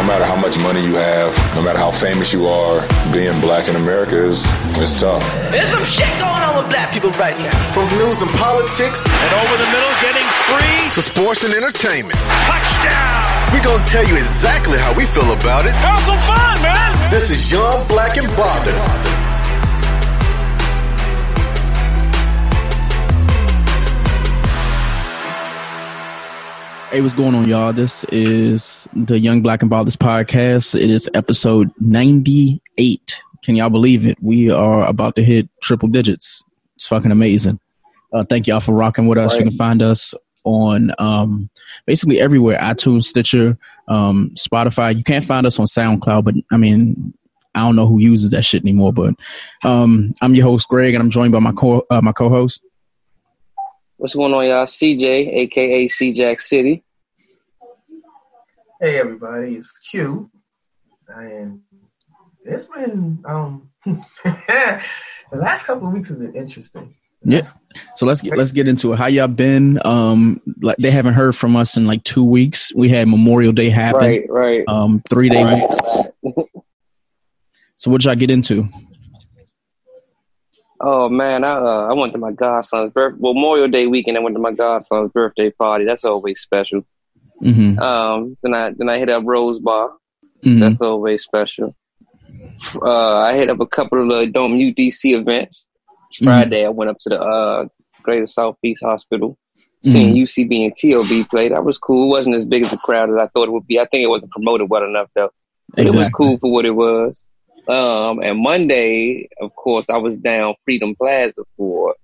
no matter how much money you have, no matter how famous you are, being black in America is it's tough. There's some shit going on with black people right now. From news and politics and over the middle, getting free to sports and entertainment. Touchdown! We're gonna tell you exactly how we feel about it. Have some fun, man! This is Young Black and Bothered. Hey, what's going on, y'all? This is the Young Black and Bothered podcast. It is episode 98. Can y'all believe it? We are about to hit triple digits. It's fucking amazing. Uh, thank y'all for rocking with us. Right. You can find us on um, basically everywhere iTunes, Stitcher, um, Spotify. You can't find us on SoundCloud, but I mean, I don't know who uses that shit anymore. But um, I'm your host, Greg, and I'm joined by my co uh, my co-host. What's going on, y'all? CJ, aka C Jack City. Hey, everybody, it's Q, and it's been um the last couple of weeks have been interesting. Yeah. So let's get let's get into it. How y'all been? Um, like they haven't heard from us in like two weeks. We had Memorial Day happen. Right, right. Um, three day. Right. so what did y'all get into? Oh man, I uh, I went to my godson's birth well, Memorial Day weekend. I went to my godson's birthday party. That's always special. Mm-hmm. Um, then I then I hit up Rose Bar. Mm-hmm. That's always special. Uh, I hit up a couple of the Don't Mute DC events. Mm-hmm. Friday, mm-hmm. I went up to the uh, Greater Southeast Hospital, seeing mm-hmm. UCB and TLB play. That was cool. It wasn't as big as a crowd as I thought it would be. I think it wasn't promoted well enough though. But exactly. it was cool for what it was. Um, and Monday, of course, I was down Freedom Plaza for,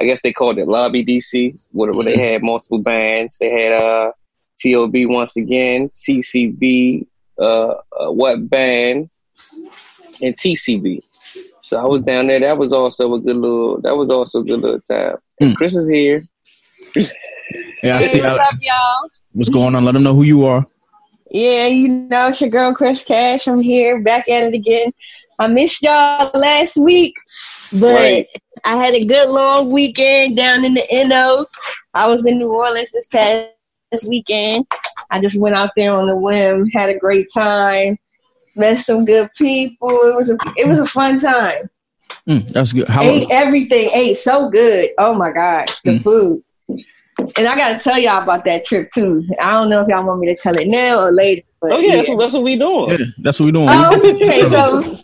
I guess they called it Lobby DC, where, where they had multiple bands. They had uh, TLB once again, CCB, uh, uh, What Band, and TCB. So I was down there. That was also a good little. That was also a good little time. Mm. Chris is here. yeah, I see. What's up, y'all? What's going on? Let them know who you are. Yeah, you know, it's your girl Chris Cash. I'm here, back at it again. I missed y'all last week, but right. I had a good long weekend down in the NO. I was in New Orleans this past weekend. I just went out there on the whim, had a great time, met some good people. It was a it was a fun time. Mm, that's good. How ate everything, ate so good. Oh my god, the mm. food. And I got to tell y'all about that trip too. I don't know if y'all want me to tell it now or later. oh yeah, yeah. That's, what, that's, what, we doing. Yeah, that's what we doing. Oh, okay, so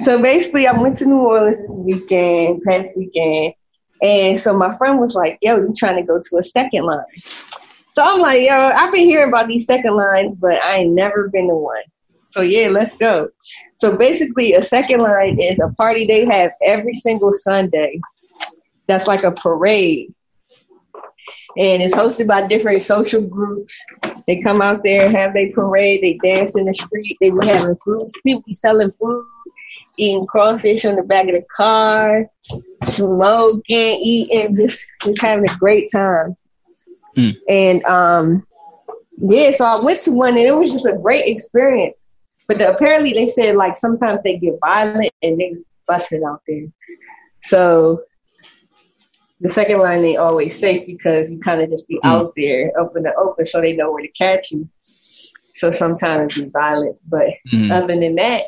so basically, I went to New Orleans this weekend, past weekend, and so my friend was like, "Yo, you trying to go to a second line?" So I'm like, "Yo, I've been hearing about these second lines, but I ain't never been to one." So yeah, let's go. So basically, a second line is a party they have every single Sunday. That's like a parade and it's hosted by different social groups. They come out there, have their parade, they dance in the street, they be having food, people be selling food, eating crawfish on the back of the car, smoking, eating, just just having a great time. Mm. And um, yeah, so I went to one and it was just a great experience. But the, apparently they said like sometimes they get violent and they just busted out there. So the second line ain't always safe because you kind of just be mm. out there up in the open so they know where to catch you. So sometimes it's violence, but mm. other than that,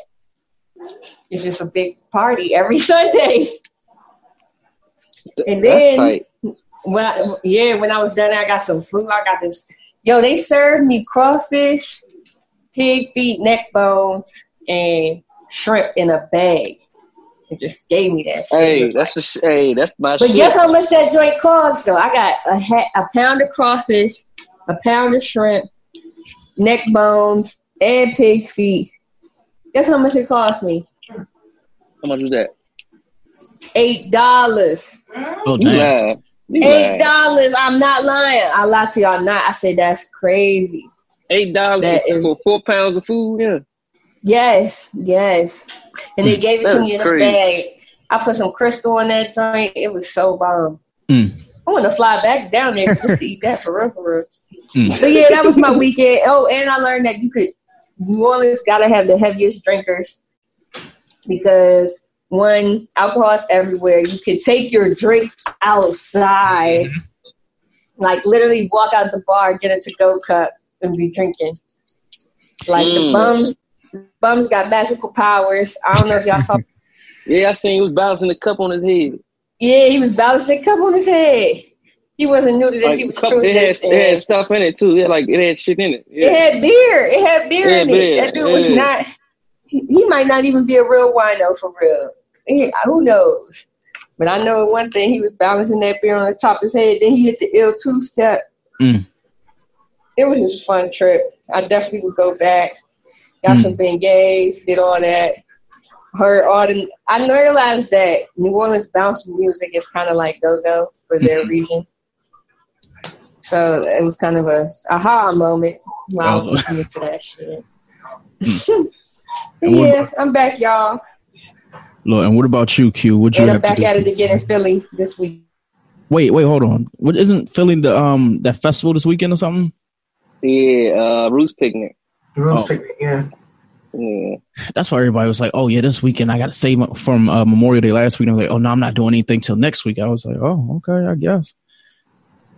it's just a big party every Sunday. And then when I, yeah, when I was done, I got some food. I got this. Yo, they served me crawfish, pig feet, neck bones, and shrimp in a bag. It just gave me that. Hey, that's the hey, that's my. But shit. guess how much that joint cost? Though I got a ha- a pound of crawfish, a pound of shrimp, neck bones, and pig feet. Guess how much it cost me? How much was that? Eight dollars. Oh, yeah. Eight dollars. I'm not lying. I lie to y'all not. I said that's crazy. Eight dollars for four pounds of food. Yeah. Yes, yes. And they gave it to me in a bag. I put some crystal in that joint. It was so bomb. Mm. I want to fly back down there just to eat that for real, for real. Mm. So yeah, that was my weekend. Oh, and I learned that you could New Orleans gotta have the heaviest drinkers because one, alcohol is everywhere. You can take your drink outside, like literally walk out the bar, get a to go cup, and be drinking. Like mm. the bums, bums got magical powers. I don't know if y'all saw. yeah, I seen he was balancing the cup on his head. Yeah, he was balancing the cup on his head. He wasn't new to this. Like, he was cup, it, had, it had stuff in it too. Yeah, like it had shit in it. Yeah. It had beer. It had beer in beer. it. That dude yeah. was not. He, he, might not even be a real wino for real. He, who knows? But I know one thing: he was balancing that beer on the top of his head. Then he hit the L two step. Mm. It was just a fun trip. I definitely would go back. Got mm. some beignets, did all that. Heard all the. I realized that New Orleans bounce music is kind of like go go for their region. So it was kind of a aha moment while I was oh. listening to that shit. Hmm. yeah, I'm back, y'all. Lord, and what about you, Q? What you and I'm back at it again in Philly this week. Wait, wait, hold on. What isn't Philly the um that festival this weekend or something? Yeah, uh Roots Picnic. Roots oh. Picnic, yeah. Yeah. That's why everybody was like, "Oh yeah, this weekend I got to save from uh, Memorial Day last week." And I was like, "Oh no, I'm not doing anything till next week." I was like, "Oh okay, I guess."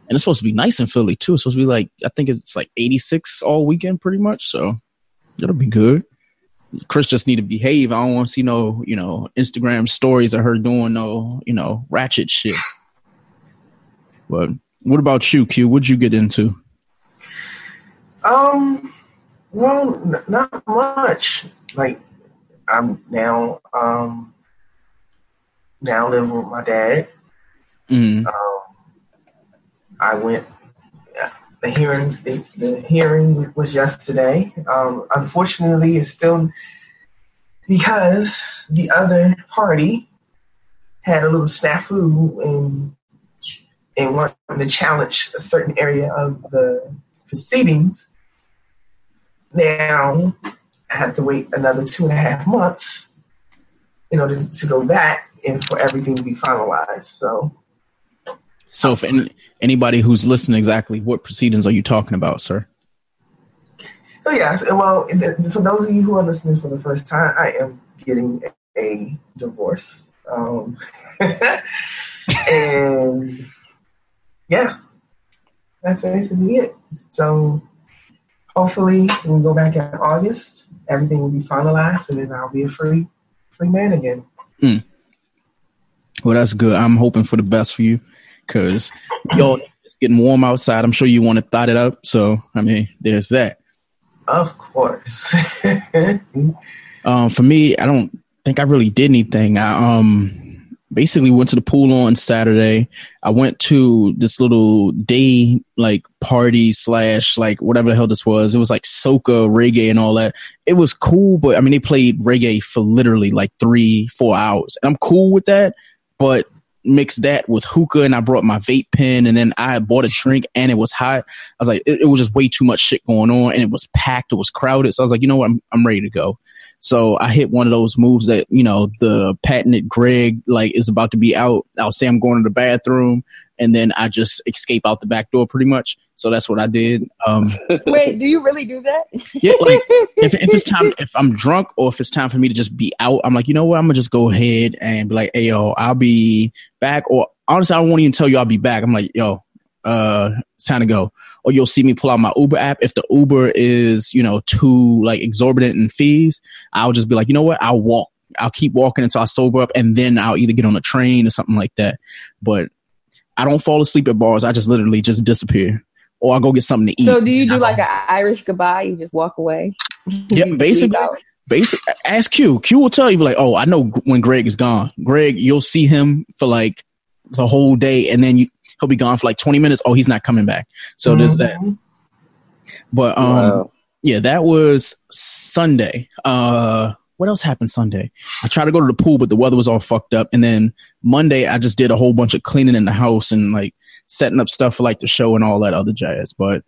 and it's supposed to be nice in Philly too. It's supposed to be like I think it's like 86 all weekend pretty much. So it'll be good. Chris just need to behave. I don't want to see no, you know, Instagram stories of her doing no, you know, ratchet shit. But what about you, Q? What'd you get into? Um, well, n- not much. Like, I'm now, um, now living with my dad. Mm. Um, I went. The hearing, the, the hearing was yesterday. Um, unfortunately, it's still because the other party had a little snafu and and wanted to challenge a certain area of the proceedings. Now I have to wait another two and a half months in order to go back and for everything to be finalized. So so, if any, anybody who's listening, exactly what proceedings are you talking about, sir? So yes, well, for those of you who are listening for the first time, I am getting a divorce, um, and yeah, that's basically it. So hopefully, when we'll go back in August. Everything will be finalized, and then I'll be a free free man again. Mm. Well, that's good. I'm hoping for the best for you because yo, it's getting warm outside. I'm sure you want to thought it up. So I mean, there's that. Of course. um, for me, I don't think I really did anything. I um basically went to the pool on Saturday. I went to this little day like party slash like whatever the hell this was. It was like soca, reggae, and all that. It was cool, but I mean they played reggae for literally like three, four hours. And I'm cool with that, but mix that with hookah and I brought my vape pen and then I bought a drink and it was hot. I was like, it, it, was just way too much shit going on and it was packed. It was crowded. So I was like, you know what? I'm, I'm ready to go. So I hit one of those moves that, you know, the patented Greg like is about to be out. I'll say I'm going to the bathroom and then I just escape out the back door pretty much. So that's what I did. Um, Wait, do you really do that? yeah, like if, if it's time, if I'm drunk or if it's time for me to just be out, I'm like, you know what? I'm gonna just go ahead and be like, hey, yo, I'll be back. Or honestly, I won't even tell you I'll be back. I'm like, yo, uh, it's time to go. Or you'll see me pull out my Uber app. If the Uber is, you know, too like exorbitant in fees, I'll just be like, you know what? I'll walk. I'll keep walking until I sober up, and then I'll either get on a train or something like that. But I don't fall asleep at bars. I just literally just disappear, or i'll go get something to eat. So do you do like an Irish goodbye? You just walk away. Yeah, basically. Basic, ask Q. Q will tell you like, oh, I know when Greg is gone. Greg, you'll see him for like the whole day, and then you he'll be gone for like twenty minutes. Oh, he's not coming back. So mm-hmm. there's that. Mm-hmm. But um, wow. yeah, that was Sunday. Uh, what else happened Sunday? I tried to go to the pool, but the weather was all fucked up. And then Monday, I just did a whole bunch of cleaning in the house and like setting up stuff for like the show and all that other jazz. But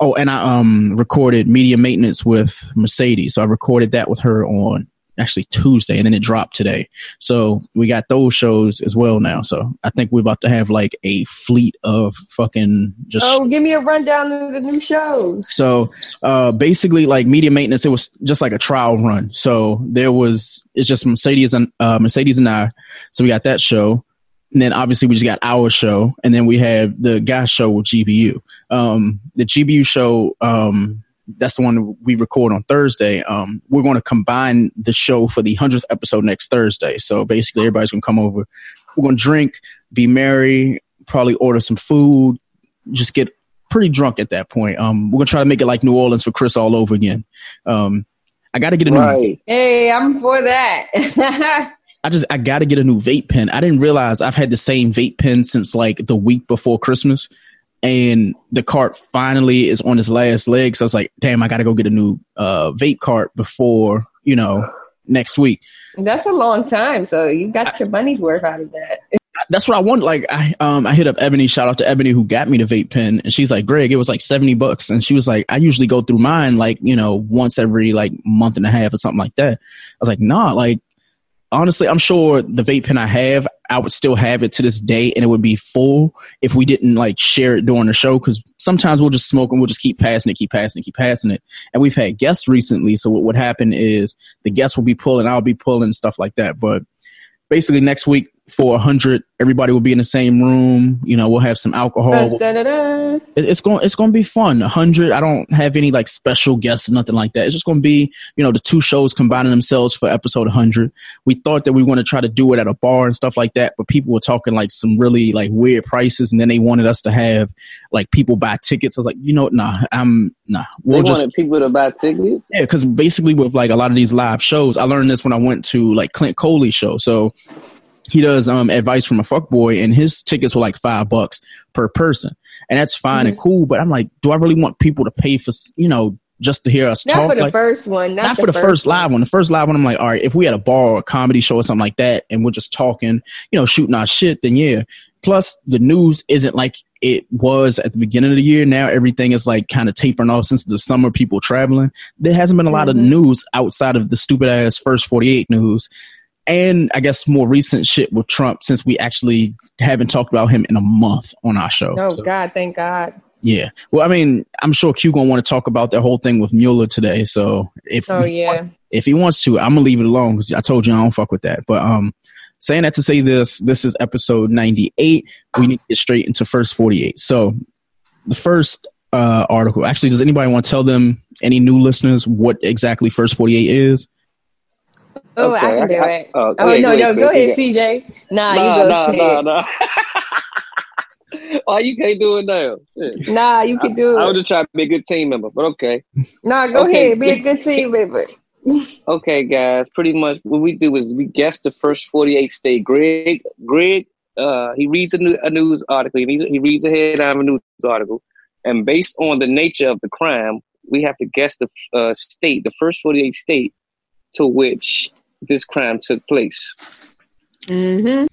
oh, and I um recorded media maintenance with Mercedes, so I recorded that with her on actually Tuesday, and then it dropped today. So we got those shows as well now. So I think we're about to have like a fleet of fucking just. Oh, give me a rundown of the new shows. So uh, basically, like media maintenance, it was just like a trial run. So there was it's just Mercedes and uh, Mercedes and I. So we got that show. And then obviously we just got our show, and then we have the guy show with GBU. Um, the GBU show, um, that's the one we record on Thursday. Um, we're going to combine the show for the hundredth episode next Thursday. So basically, everybody's going to come over. We're going to drink, be merry, probably order some food, just get pretty drunk at that point. Um, we're gonna try to make it like New Orleans for Chris all over again. Um, I got to get a right. new. Hey, I'm for that. I just I got to get a new vape pen. I didn't realize I've had the same vape pen since like the week before Christmas, and the cart finally is on its last leg. So I was like, damn, I got to go get a new uh, vape cart before you know next week. That's a long time. So you got I, your money's worth out of that that's what I want. Like I um I hit up Ebony, shout out to Ebony who got me the vape pen and she's like, Greg, it was like 70 bucks. And she was like, I usually go through mine like, you know, once every like month and a half or something like that. I was like, nah, like honestly, I'm sure the vape pen I have, I would still have it to this day and it would be full if we didn't like share it during the show. Cause sometimes we'll just smoke and we'll just keep passing it, keep passing it, keep passing it. And we've had guests recently. So what would happen is the guests will be pulling, I'll be pulling stuff like that. But basically next week for a hundred, everybody will be in the same room. You know, we'll have some alcohol. Da, da, da, it's going it's going to be fun. A hundred. I don't have any like special guests or nothing like that. It's just going to be you know the two shows combining themselves for episode hundred. We thought that we want to try to do it at a bar and stuff like that, but people were talking like some really like weird prices, and then they wanted us to have like people buy tickets. I was like, you know, nah, I'm nah. We'll they just, wanted people to buy tickets. Yeah, because basically with like a lot of these live shows, I learned this when I went to like Clint Coley's show. So he does um advice from a fuck boy and his tickets were like five bucks per person. And that's fine mm-hmm. and cool but i'm like do i really want people to pay for you know just to hear us not talk? for the like, first one not, not for the, first, first live one. The first live one i'm like all right if we had a bar or a comedy show or something like that and we're just talking you know shooting our shit then yeah. Plus the news isn't like it was at the beginning of the year. Now everything is like kind of tapering off since the summer people traveling. There hasn't been a lot mm-hmm. of news outside of the stupid ass first 48 news and I guess more recent shit with Trump since we actually haven't talked about him in a month on our show. Oh so, God, thank God. Yeah. Well, I mean, I'm sure Q gonna want to talk about that whole thing with Mueller today. So if oh yeah, if he wants to, I'm gonna leave it alone because I told you I don't fuck with that. But um, saying that to say this, this is episode 98. We need to get straight into first 48. So the first uh, article. Actually, does anybody want to tell them any new listeners what exactly first 48 is? Oh, okay. I can do it. I, oh, oh no, no, go ahead, CJ. Nah, nah, you go nah, ahead. Nah, nah, Why you can't do it now? Nah, you can do I, it. I would just try to be a good team member, but okay. Nah, go okay. ahead, be a good team member. okay, guys. Pretty much what we do is we guess the first forty-eight state. Greg, Greg, uh, he reads a, new, a news article. He reads, he reads a headline of a news article, and based on the nature of the crime, we have to guess the uh, state, the first forty-eight state to which this crime took place. Mm-hmm.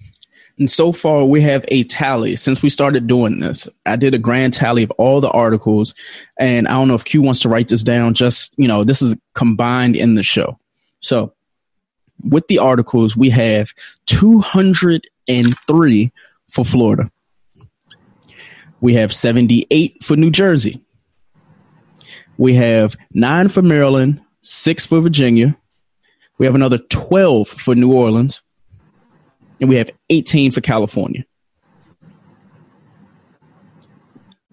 And so far, we have a tally since we started doing this. I did a grand tally of all the articles, and I don't know if Q wants to write this down. Just you know, this is combined in the show. So, with the articles, we have 203 for Florida. We have 78 for New Jersey. We have nine for Maryland, six for Virginia, we have another 12 for New Orleans. And we have 18 for California.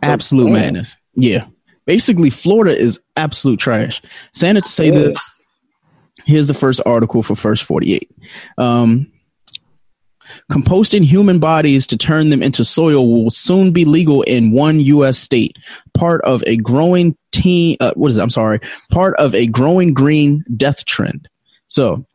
Absolute madness. Yeah. Basically, Florida is absolute trash. Santa to say this. Here's the first article for First 48. Um, composting human bodies to turn them into soil will soon be legal in one U.S. state, part of a growing teen. Uh, what is it? I'm sorry, part of a growing green death trend. So,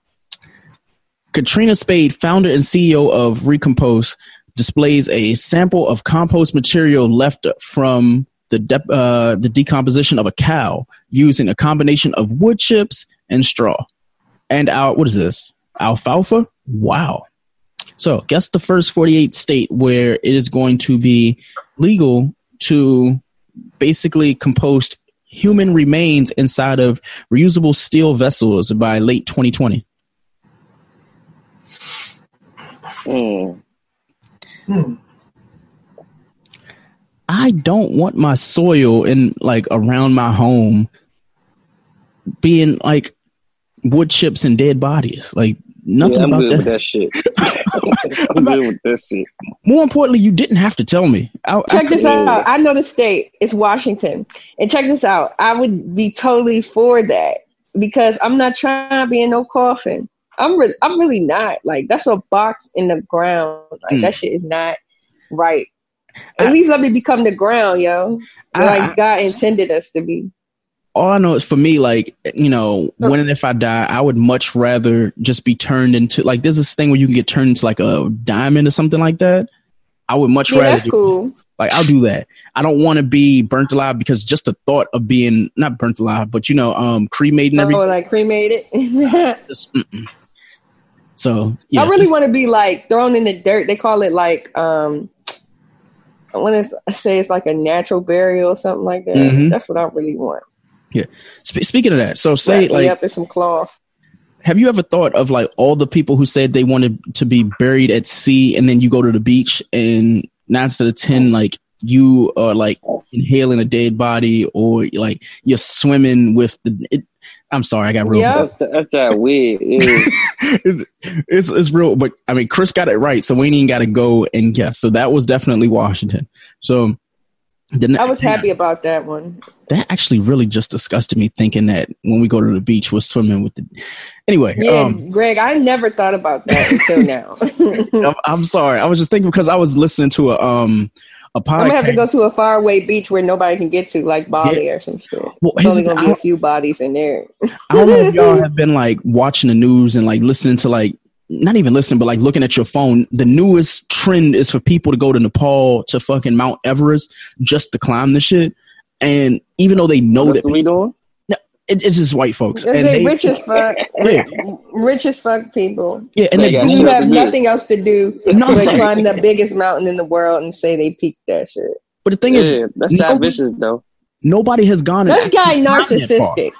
Katrina Spade, founder and CEO of Recompose, displays a sample of compost material left from the de- uh, the decomposition of a cow using a combination of wood chips and straw. And our what is this? Alfalfa? Wow. So, guess the first 48 state where it is going to be legal to basically compost human remains inside of reusable steel vessels by late 2020. Mm. Hmm. I don't want my soil in like around my home being like wood chips and dead bodies. Like Nothing yeah, I'm about good that. with that shit. I'm good with that shit. More importantly, you didn't have to tell me. I, check I this out. I know the state. It's Washington. And check this out. I would be totally for that because I'm not trying to be in no coffin. I'm re- I'm really not. Like that's a box in the ground. Like mm. that shit is not right. At I, least let me become the ground, yo. Like God intended us to be all I know is for me, like, you know, when and if I die, I would much rather just be turned into like there's this thing where you can get turned into like a diamond or something like that. I would much yeah, rather that's cool. Like I'll do that. I don't want to be burnt alive because just the thought of being not burnt alive, but you know, um, cremated and everything. Oh, like cremated. just, so yeah, I really want to be like thrown in the dirt. They call it like um, I want to say it's like a natural burial or something like that. Mm-hmm. That's what I really want. Yeah. Sp- speaking of that, so say Wrap like up in some cloth. Have you ever thought of like all the people who said they wanted to be buried at sea, and then you go to the beach, and nine out of ten, like you are like inhaling a dead body, or like you're swimming with the. It, I'm sorry, I got real. Yeah, that's, that's that weird. it's, it's it's real, but I mean, Chris got it right, so we ain't even got to go and guess. So that was definitely Washington. So I was happy about that one. That actually really just disgusted me thinking that when we go to the beach, we're swimming with the. Anyway, yeah, um, Greg, I never thought about that until now. I'm, I'm, sorry. I was just thinking because I was listening to a um a podcast. I'm gonna have to go to a faraway beach where nobody can get to, like Bali yeah. or some shit. Well, There's only gonna be a few bodies in there. I don't know if y'all have been like watching the news and like listening to like not even listening, but like looking at your phone, the newest trend is for people to go to Nepal to fucking Mount Everest just to climb the shit. And even though they know That's that we doing, it, it's just white folks. and they, rich as fuck, yeah. rich as fuck people. Yeah, and they, they you have nothing else to do nothing. but climb the biggest mountain in the world and say they peaked that shit. But the thing yeah, is, that's not vicious though. Nobody has gone. That guy narcissistic.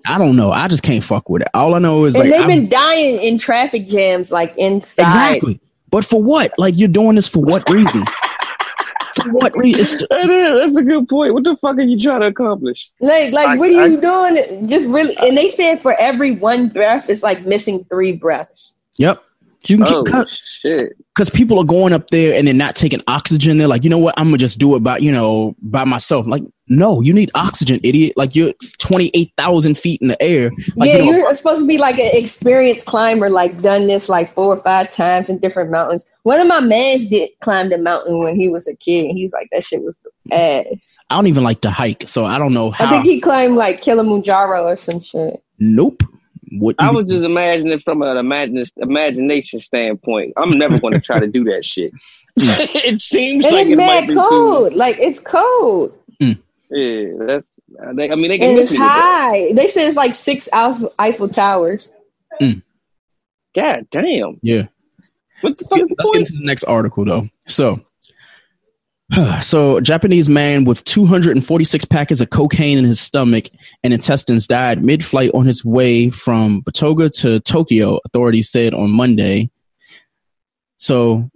I don't know. I just can't fuck with it. All I know is and like they've been I'm, dying in traffic jams, like inside. Exactly. But for what? Like you're doing this for what reason? for what reason? That's a good point. What the fuck are you trying to accomplish? Like, like, I, what are I, you doing? Just really, and they said for every one breath, it's like missing three breaths. Yep. You can oh, cut shit. Because people are going up there and they're not taking oxygen. They're like, you know what? I'm gonna just do it by you know by myself. Like, no, you need oxygen, idiot. Like you're twenty eight thousand feet in the air. Like, yeah, you are supposed to be like an experienced climber, like done this like four or five times in different mountains. One of my mans did climb the mountain when he was a kid, and he was like, that shit was ass. I don't even like to hike, so I don't know how. I think he climbed like Kilimanjaro or some shit. Nope. What I was just imagining from an imagination standpoint. I'm never going to try to do that shit. it seems and like it's it mad might cold. Cool. Like it's cold. Mm. Yeah, that's. I mean, they can and it's high. They say it's like six Eiffel, Eiffel Towers. Mm. God damn. Yeah. What the fuck? Let's, let's get into the next article though. So, so, Japanese man with 246 packets of cocaine in his stomach and intestines died mid-flight on his way from Batoga to Tokyo, authorities said on Monday. So,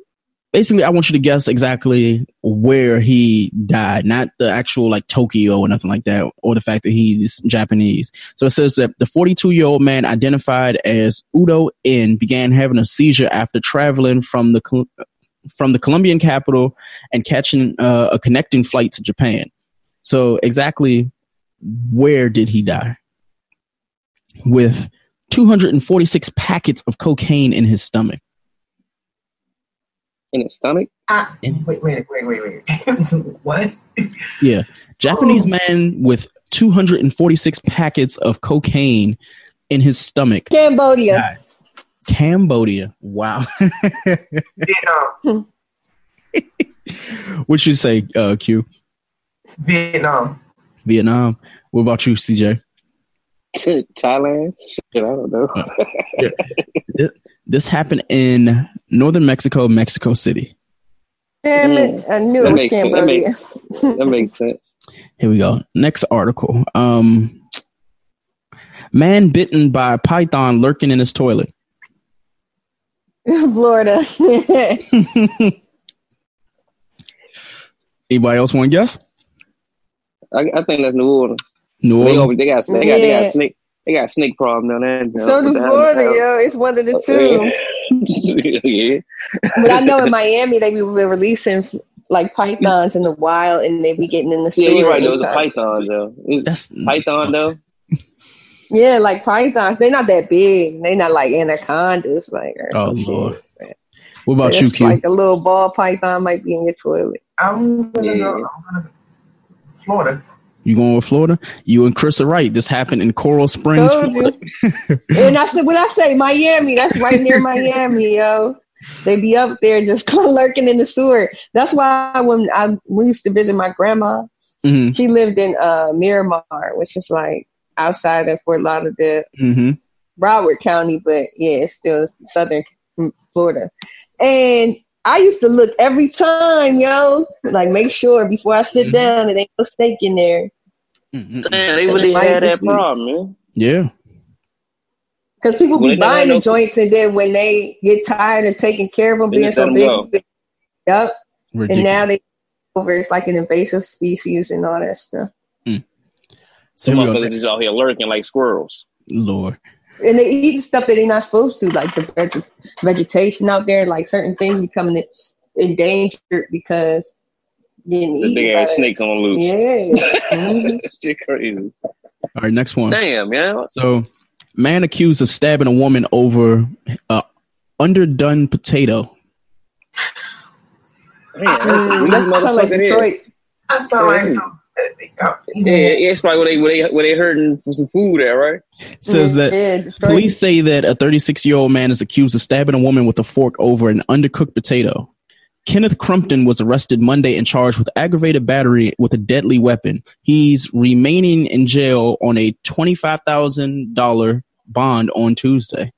basically, I want you to guess exactly where he died, not the actual like Tokyo or nothing like that, or the fact that he's Japanese. So it says that the 42-year-old man identified as Udo N began having a seizure after traveling from the from the Colombian capital and catching uh, a connecting flight to Japan. So, exactly where did he die? With 246 packets of cocaine in his stomach. In his stomach? Ah, wait, wait, wait, wait, wait. what? Yeah. Japanese oh. man with 246 packets of cocaine in his stomach. Cambodia. Died. Cambodia. Wow. Vietnam. what should you say, uh, Q? Vietnam. Vietnam. What about you, CJ? Thailand. Shit, I don't know. Uh, yeah. this happened in northern Mexico, Mexico City. Damn it! I knew that it was Cambodia. That makes, that makes sense. Here we go. Next article. Um, man bitten by a python lurking in his toilet. Florida. Anybody else want to guess? I, I, think that's New Orleans. New Orleans. They, they got they got, yeah. they got snake. they got snake problem down there. So does Florida, yo. It's one of the uh, two. yeah. But I know in Miami they be releasing like pythons in the wild, and they be getting in the city. yeah. You're right. Those are pythons though. That's python though. Yeah, like pythons. They're not that big. They're not like anacondas. Like oh lord. Shit. What about you, Q? Like a little ball python might be in your toilet. I'm gonna yeah. go. I'm gonna Florida. You going with Florida? You and Chris are right. This happened in Coral Springs, Florida. and I said, when I say Miami, that's right near Miami, yo. They be up there just lurking in the sewer. That's why when I we used to visit my grandma, mm-hmm. she lived in uh, Miramar, which is like outside of Fort Lauderdale, mm-hmm. Broward County, but yeah, it's still southern Florida. And I used to look every time, yo, like make sure before I sit mm-hmm. down it ain't no snake in there. Mm-hmm. Damn, they really had that problem, man. Yeah. Because people be buying the joints, and then when they get tired of taking care of them being so big, big, yep. Ridiculous. And now they over it's like an invasive species and all that stuff. Mm. Some motherfuckers just out here lurking like squirrels. Lord. And they eat stuff that they're not supposed to, like the veg- vegetation out there, like certain things becoming endangered because getting the big ass snakes on the loose. Yeah. mm-hmm. Shit crazy. All right, next one. Damn, yeah. So Man accused of stabbing a woman over a underdone potato. Man, that's like Detroit. I saw like some. Yeah, it's probably where they where they where they hurting for some food there, right? Says that yeah, police say that a 36 year old man is accused of stabbing a woman with a fork over an undercooked potato. Kenneth Crumpton was arrested Monday and charged with aggravated battery with a deadly weapon. He's remaining in jail on a $25,000 bond on Tuesday.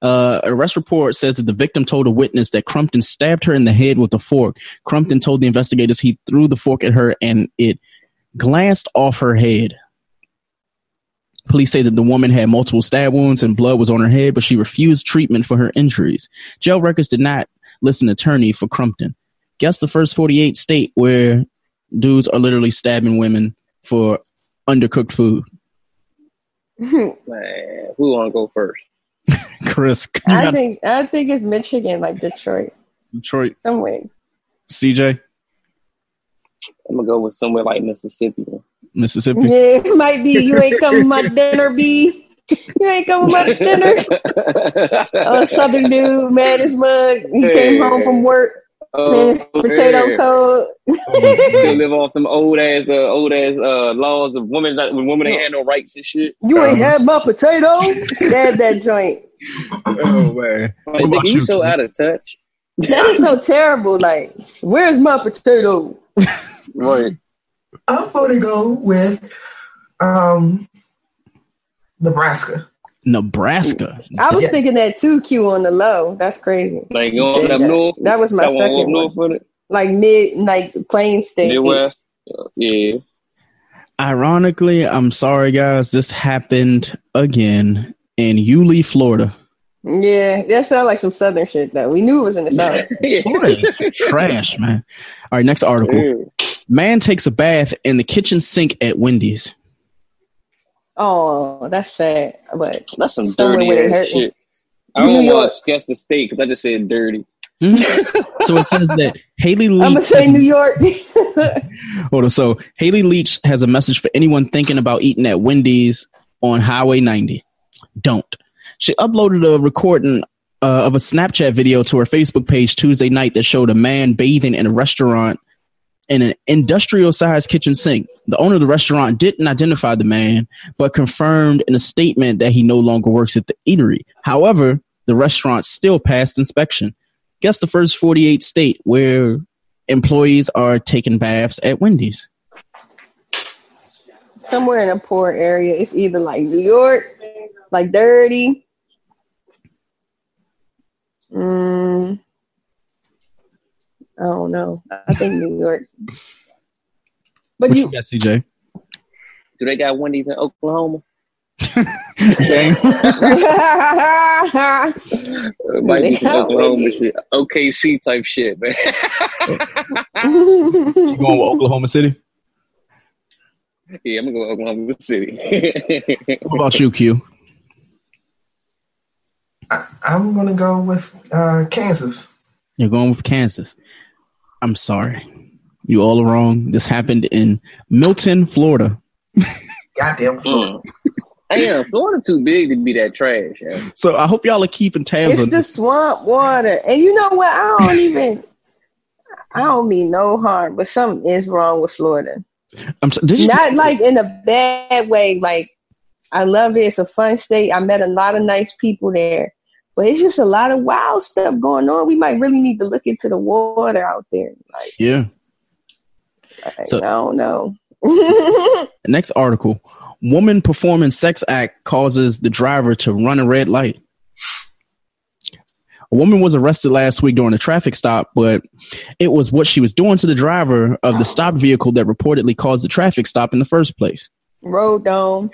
Uh, arrest report says that the victim told a witness that Crumpton stabbed her in the head with a fork. Crumpton told the investigators he threw the fork at her and it glanced off her head. Police say that the woman had multiple stab wounds and blood was on her head, but she refused treatment for her injuries. Jail records did not list an attorney for Crumpton. Guess the first 48 state where dudes are literally stabbing women for undercooked food. Man, who want to go first? Chris. I think I think it's Michigan, like Detroit. Detroit. Somewhere. CJ. I'm gonna go with somewhere like Mississippi. Mississippi. Yeah, it might be. You ain't coming my dinner, B. You ain't coming my dinner. A southern dude, mad as mug. He hey. came home from work. Oh, potato yeah. code. Still live off them old ass, uh, old ass uh, laws of women that when women ain't had no rights and shit. You ain't um, had my potato. Dad, that joint. Oh man, like, you so out of touch. That is so terrible. Like, where's my potato? Right. I'm gonna go with um Nebraska. Nebraska. I was yeah. thinking that too. Q on the low. That's crazy. Like going up that. north. That was my that second one. one. Like mid, like plain state. Midwest. Yeah. Ironically, I'm sorry, guys. This happened again in Yulee, Florida. Yeah, that sounds like some southern shit though. We knew it was in the south. Trash, man. All right, next article. Man takes a bath in the kitchen sink at Wendy's. Oh, that's sad. But that's some dirty ass shit. I don't want to guess the state because I just said dirty. Mm-hmm. so it says that Haley Leach. I'm gonna say New York. hold on. So Haley Leach has a message for anyone thinking about eating at Wendy's on Highway 90. Don't. She uploaded a recording uh, of a Snapchat video to her Facebook page Tuesday night that showed a man bathing in a restaurant in an industrial sized kitchen sink. The owner of the restaurant didn't identify the man, but confirmed in a statement that he no longer works at the eatery. However, the restaurant still passed inspection. Guess the first 48 state where employees are taking baths at Wendy's. Somewhere in a poor area. It's either like New York, like dirty. Mm, I don't know. I think New York. But what you, you got, CJ? Do they got Wendy's in Oklahoma? might be some Oklahoma shit. OKC type shit, man. so you going with Oklahoma City? Yeah, I'm gonna go Oklahoma City. what about you, Q? I, am gonna go with uh, Kansas. You're going with Kansas. I'm sorry. You all are wrong. This happened in Milton, Florida. Goddamn Florida. Damn, Florida too big to be that trash. Yeah. So I hope y'all are keeping tabs it's on the this. swamp water. And you know what? I don't even I don't mean no harm, but something is wrong with Florida. I'm so, did you not like in a bad way. Like I love it. It's a fun state. I met a lot of nice people there. But it's just a lot of wild stuff going on. We might really need to look into the water out there. Like, yeah. Like, so, I don't know. next article Woman performing sex act causes the driver to run a red light. A woman was arrested last week during a traffic stop, but it was what she was doing to the driver of the stopped vehicle that reportedly caused the traffic stop in the first place. Road dome.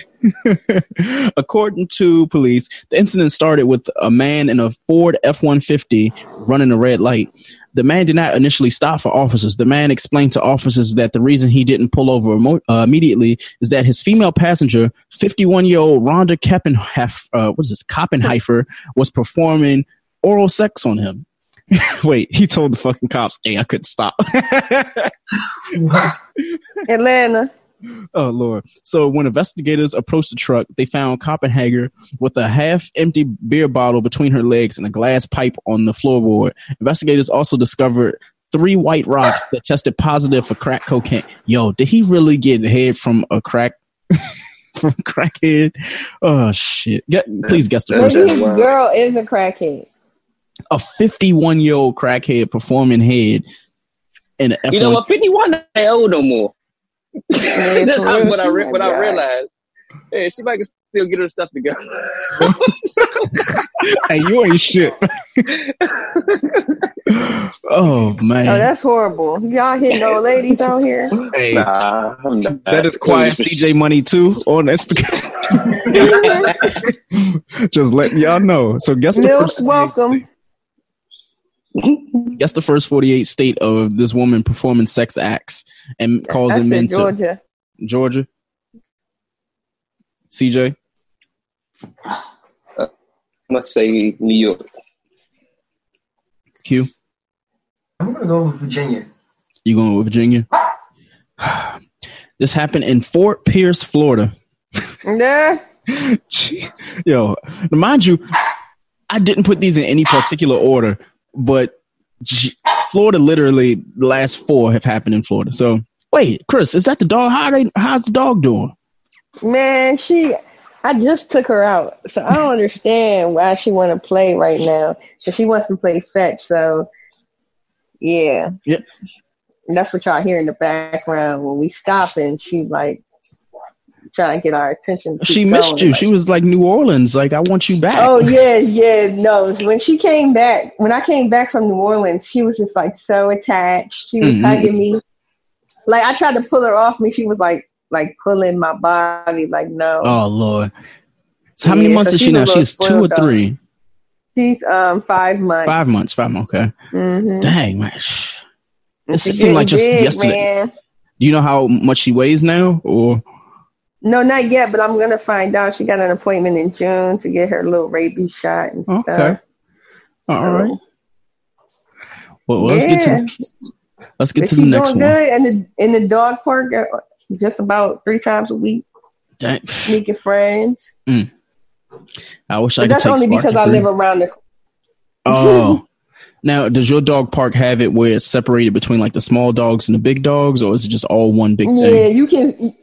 According to police, the incident started with a man in a Ford F 150 running a red light. The man did not initially stop for officers. The man explained to officers that the reason he didn't pull over uh, immediately is that his female passenger, 51 year old Rhonda Keppenhef, uh, what is this, Koppenheifer, was performing oral sex on him. Wait, he told the fucking cops, hey, I couldn't stop. Atlanta. Oh Lord! So when investigators approached the truck, they found Copenhagen with a half-empty beer bottle between her legs and a glass pipe on the floorboard. Investigators also discovered three white rocks that tested positive for crack cocaine. Yo, did he really get head from a crack? from crackhead? Oh shit! Get, please guess the first. Maybe his girl is a crackhead. A 51 year old crackhead performing head in an F1. You know what? 51 ain't old no more. That's how, what I re- what I realized. Hey, she might still get her stuff together. hey, you ain't shit. oh man. Oh, that's horrible. Y'all hitting old ladies out here. Hey, nah, that is quiet CJ money too on Instagram. Just letting y'all know. So guess the Milk, first welcome. Guess the first 48 state of this woman performing sex acts and causing men to Georgia. Georgia. CJ. Uh, I must say New York. Q. I'm gonna go with Virginia. You going with Virginia? this happened in Fort Pierce, Florida. Yeah. Yo, mind you, I didn't put these in any particular order, but Florida literally the last four have happened in Florida. So wait, Chris, is that the dog? How they, how's the dog doing? Man, she I just took her out. So I don't understand why she wanna play right now. So she wants to play fetch, so yeah. Yeah. And that's what y'all hear in the background when we stop and she like trying to get our attention. She missed you. Like, she was like New Orleans. Like I want you back. Oh yeah, yeah. No, when she came back, when I came back from New Orleans, she was just like so attached. She was mm-hmm. hugging me. Like I tried to pull her off me. She was like like pulling my body. Like no. Oh lord. So how yeah, many months so is she now? She's two or three. She's um five months. Five months. Five months. Okay. Mm-hmm. Dang man. It seemed like just big, yesterday. Man. Do you know how much she weighs now, or? No, not yet, but I'm gonna find out. She got an appointment in June to get her little rabies shot and stuff. Okay. All so, right. Well, let's yeah. get to let's get but to the next one. Good in the in the dog park, uh, just about three times a week. Dang. Making friends. Mm. I wish but I could. That's only because I live around the. Oh. Now, does your dog park have it where it's separated between like the small dogs and the big dogs, or is it just all one big yeah, thing? Yeah, you can.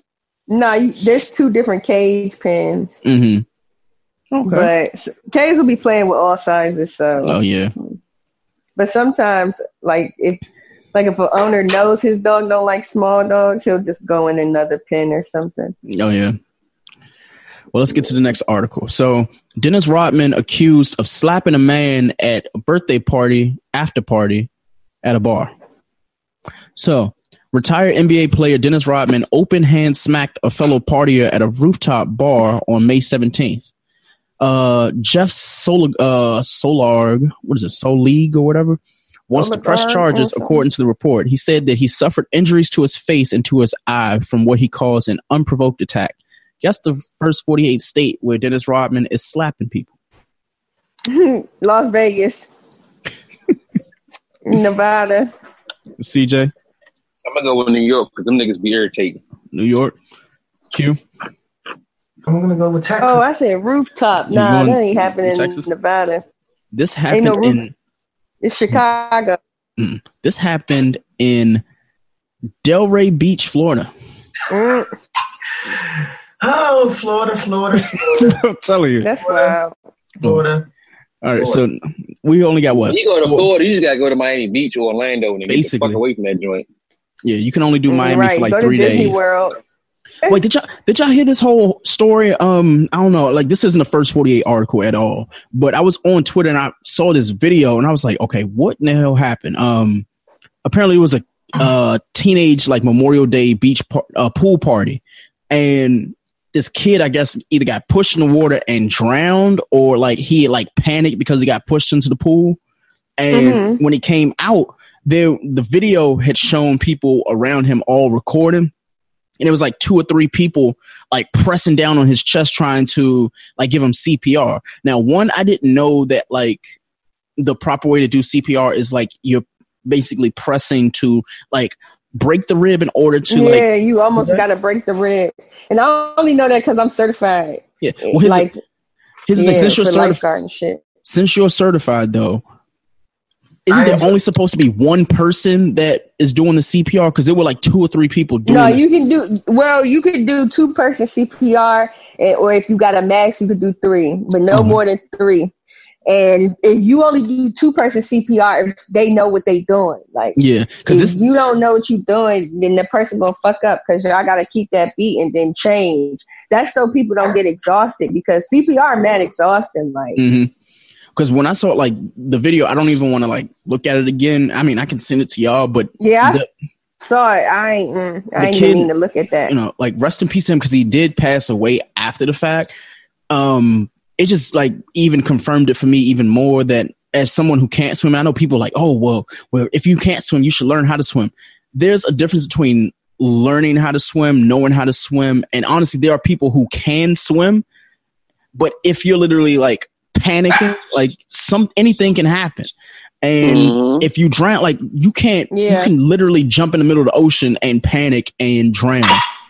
No, there's two different cage pens. Mm-hmm. Okay. But K's will be playing with all sizes. So. Oh yeah. But sometimes, like if like if an owner knows his dog don't like small dogs, he'll just go in another pen or something. Oh yeah. Well, let's get to the next article. So, Dennis Rodman accused of slapping a man at a birthday party, after party, at a bar. So, Retired NBA player Dennis Rodman open hand smacked a fellow partier at a rooftop bar on May 17th. Uh, Jeff Sol- uh, Solarg, what is it, Sol League or whatever, wants to press charges according to the report. He said that he suffered injuries to his face and to his eye from what he calls an unprovoked attack. Guess the first 48 state where Dennis Rodman is slapping people. Las Vegas. Nevada. CJ? I'm gonna go with New York because them niggas be irritating. New York. Q. I'm gonna go with Texas. Oh, I said rooftop. Nah, that ain't happening in Nevada. This happened no in. It's Chicago. Mm, this happened in Delray Beach, Florida. Mm. Oh, Florida, Florida, Florida. I'm telling you. That's wild. Florida. All right, so we only got what? you go to Florida, you just gotta go to Miami Beach or Orlando and Basically. get the fuck away from that joint. Yeah, you can only do Miami right. for like go three days. World. Wait, did y'all did y'all hear this whole story? Um, I don't know. Like this isn't the first forty eight article at all, but I was on Twitter and I saw this video and I was like, okay, what the hell happened? Um, apparently it was a uh teenage like Memorial Day beach par- uh, pool party, and this kid, I guess, either got pushed in the water and drowned, or like he like panicked because he got pushed into the pool. And mm-hmm. when he came out, there the video had shown people around him all recording, and it was like two or three people like pressing down on his chest trying to like give him CPR. Now, one, I didn't know that like the proper way to do CPR is like you're basically pressing to like break the rib in order to yeah, like, you almost got to break the rib. And I only know that because I'm certified. Yeah, well, his, like his yeah, since you're certified, since you're certified though, isn't there only supposed to be one person that is doing the CPR? Because there were like two or three people doing. No, you can do well. You could do two person CPR, or if you got a max, you could do three, but no uh-huh. more than three. And if you only do two person CPR, they know what they're doing. Like, yeah, because you don't know what you're doing, then the person gonna fuck up because I gotta keep that beat and then change. That's so people don't get exhausted because CPR man exhausting. Like, because when I saw like the video, I don't even want to like look at it again. I mean, I can send it to y'all, but yeah. The, saw it. I ain't. Mm, I ain't kid, mean to look at that. You know, like rest in peace to him because he did pass away after the fact. Um, it just like even confirmed it for me even more that as someone who can't swim, I know people like, oh well, well, if you can't swim, you should learn how to swim. There's a difference between learning how to swim, knowing how to swim, and honestly, there are people who can swim, but if you're literally like panicking, like some anything can happen. And mm-hmm. if you drown, like you can't, yeah. you can literally jump in the middle of the ocean and panic and drown.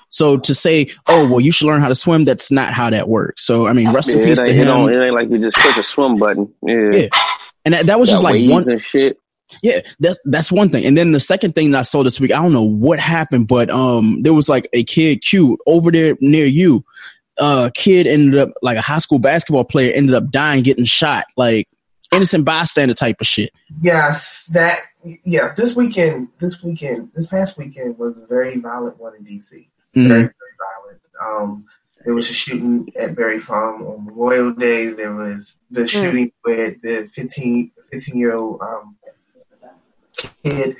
So to say, oh well, you should learn how to swim, that's not how that works. So I mean, rest yeah, in peace to him. it ain't like you just push a swim button. Yeah, yeah. and that, that was just like one shit. Yeah, that's that's one thing. And then the second thing that I saw this week, I don't know what happened, but um, there was like a kid cute over there near you. Uh, kid ended up like a high school basketball player ended up dying, getting shot, like innocent bystander type of shit. Yes, that yeah. This weekend, this weekend, this past weekend was a very violent one in DC. Mm-hmm. Very, very violent. Um, there was a shooting at Barry Farm on Memorial Day. There was the mm. shooting with the 15, 15 year old um, kid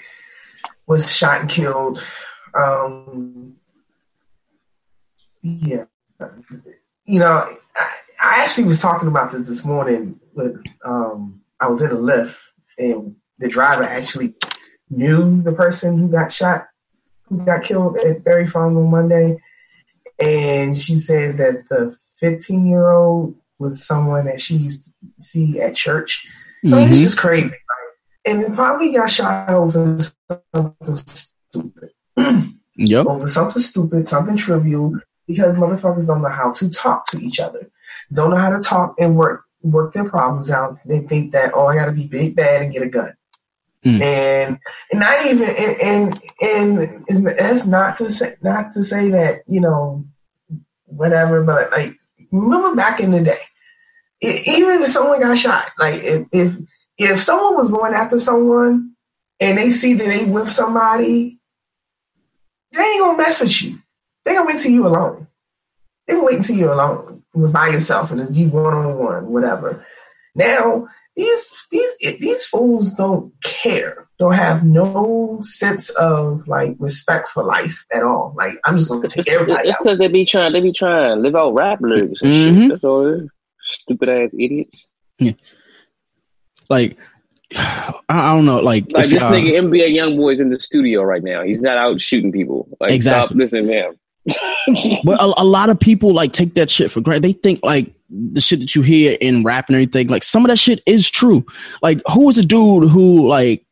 was shot and killed. Um, yeah, you know, I, I, actually was talking about this this morning. But um, I was in a lift, and the driver actually knew the person who got shot who got killed at Barry Farm on Monday, and she said that the 15 year old was someone that she used to see at church. Mm-hmm. I mean, it's mm-hmm. just crazy. Right? And probably got shot over something stupid. yep. Over something stupid, something trivial, because motherfuckers don't know how to talk to each other. Don't know how to talk and work work their problems out. They think that, oh, I gotta be big bad and get a gun. Mm. And, and not even and and, and that's not to say not to say that you know whatever, but like remember back in the day, it, even if someone got shot, like if, if if someone was going after someone and they see that they with somebody, they ain't gonna mess with you. They gonna wait till you alone. They gonna wait until you alone, was by yourself, and it's you one on one, whatever. Now these these these fools don't care, don't have no sense of like respect for life at all. Like I'm just gonna take everybody. It's because they be trying, they be trying to live out rap lyrics. Mm-hmm. That's all. Stupid ass idiots. Yeah. Like I don't know, like like this nigga NBA YoungBoy's in the studio right now. He's not out shooting people. Like exactly. stop listening to him. But a, a, lot of people like take that shit for granted. They think like the shit that you hear in rap and everything, like some of that shit is true. Like who was a dude who like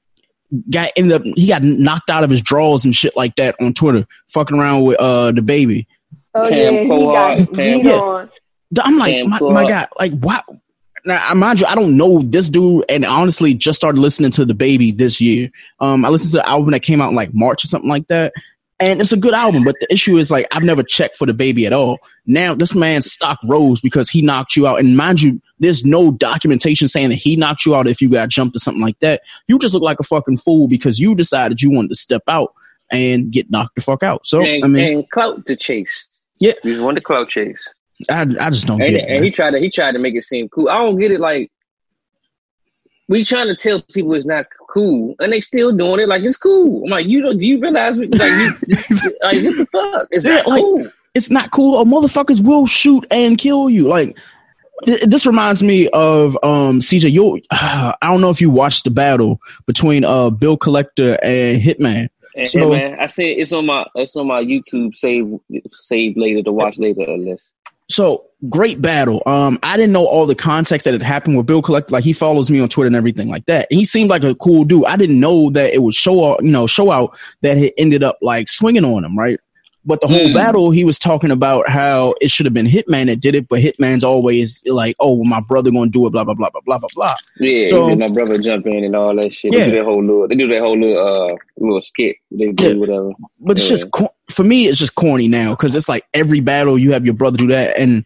got ended up he got knocked out of his drawers and shit like that on Twitter, fucking around with uh DaBaby. Oh Cam yeah, he got beat on. I'm like, my, my, God, like wow. Now, mind you, I don't know this dude, and honestly, just started listening to DaBaby this year. Um, I listened to the album that came out in like March or something like that, and it's a good album. But the issue is like I've never checked for DaBaby at all. Now this man's stock rose because he knocked you out, and mind you, there's no documentation saying that he knocked you out if you got jumped or something like that. You just look like a fucking fool because you decided you wanted to step out and get knocked the fuck out. So and, I mean, and clout to chase. Yeah, he wanted to clout chase. I I just don't and, get it. And he tried to he tried to make it seem cool. I don't get it. Like we trying to tell people it's not cool, and they still doing it like it's cool. I'm like, you don't do you realize like, you, like what the fuck? It's yeah, not like, cool. It's not cool. Or motherfuckers will shoot and kill you. Like this reminds me of um CJ. You, uh, I don't know if you watched the battle between uh Bill Collector and Hitman. And so, Hitman, I see it's on my it's on my YouTube save save later to watch later list. So great battle. Um, I didn't know all the context that had happened with Bill Collect. Like he follows me on Twitter and everything like that. And he seemed like a cool dude. I didn't know that it would show out, you know, show out that he ended up like swinging on him, right? But the whole mm. battle, he was talking about how it should have been Hitman that did it, but Hitman's always like, "Oh, well, my brother gonna do it," blah blah blah blah blah blah blah. Yeah, so, my brother jump in and all that shit. Yeah. They do that whole little, they do that whole little, uh, little skit. They do yeah. whatever. But yeah. it's just for me, it's just corny now because it's like every battle you have your brother do that, and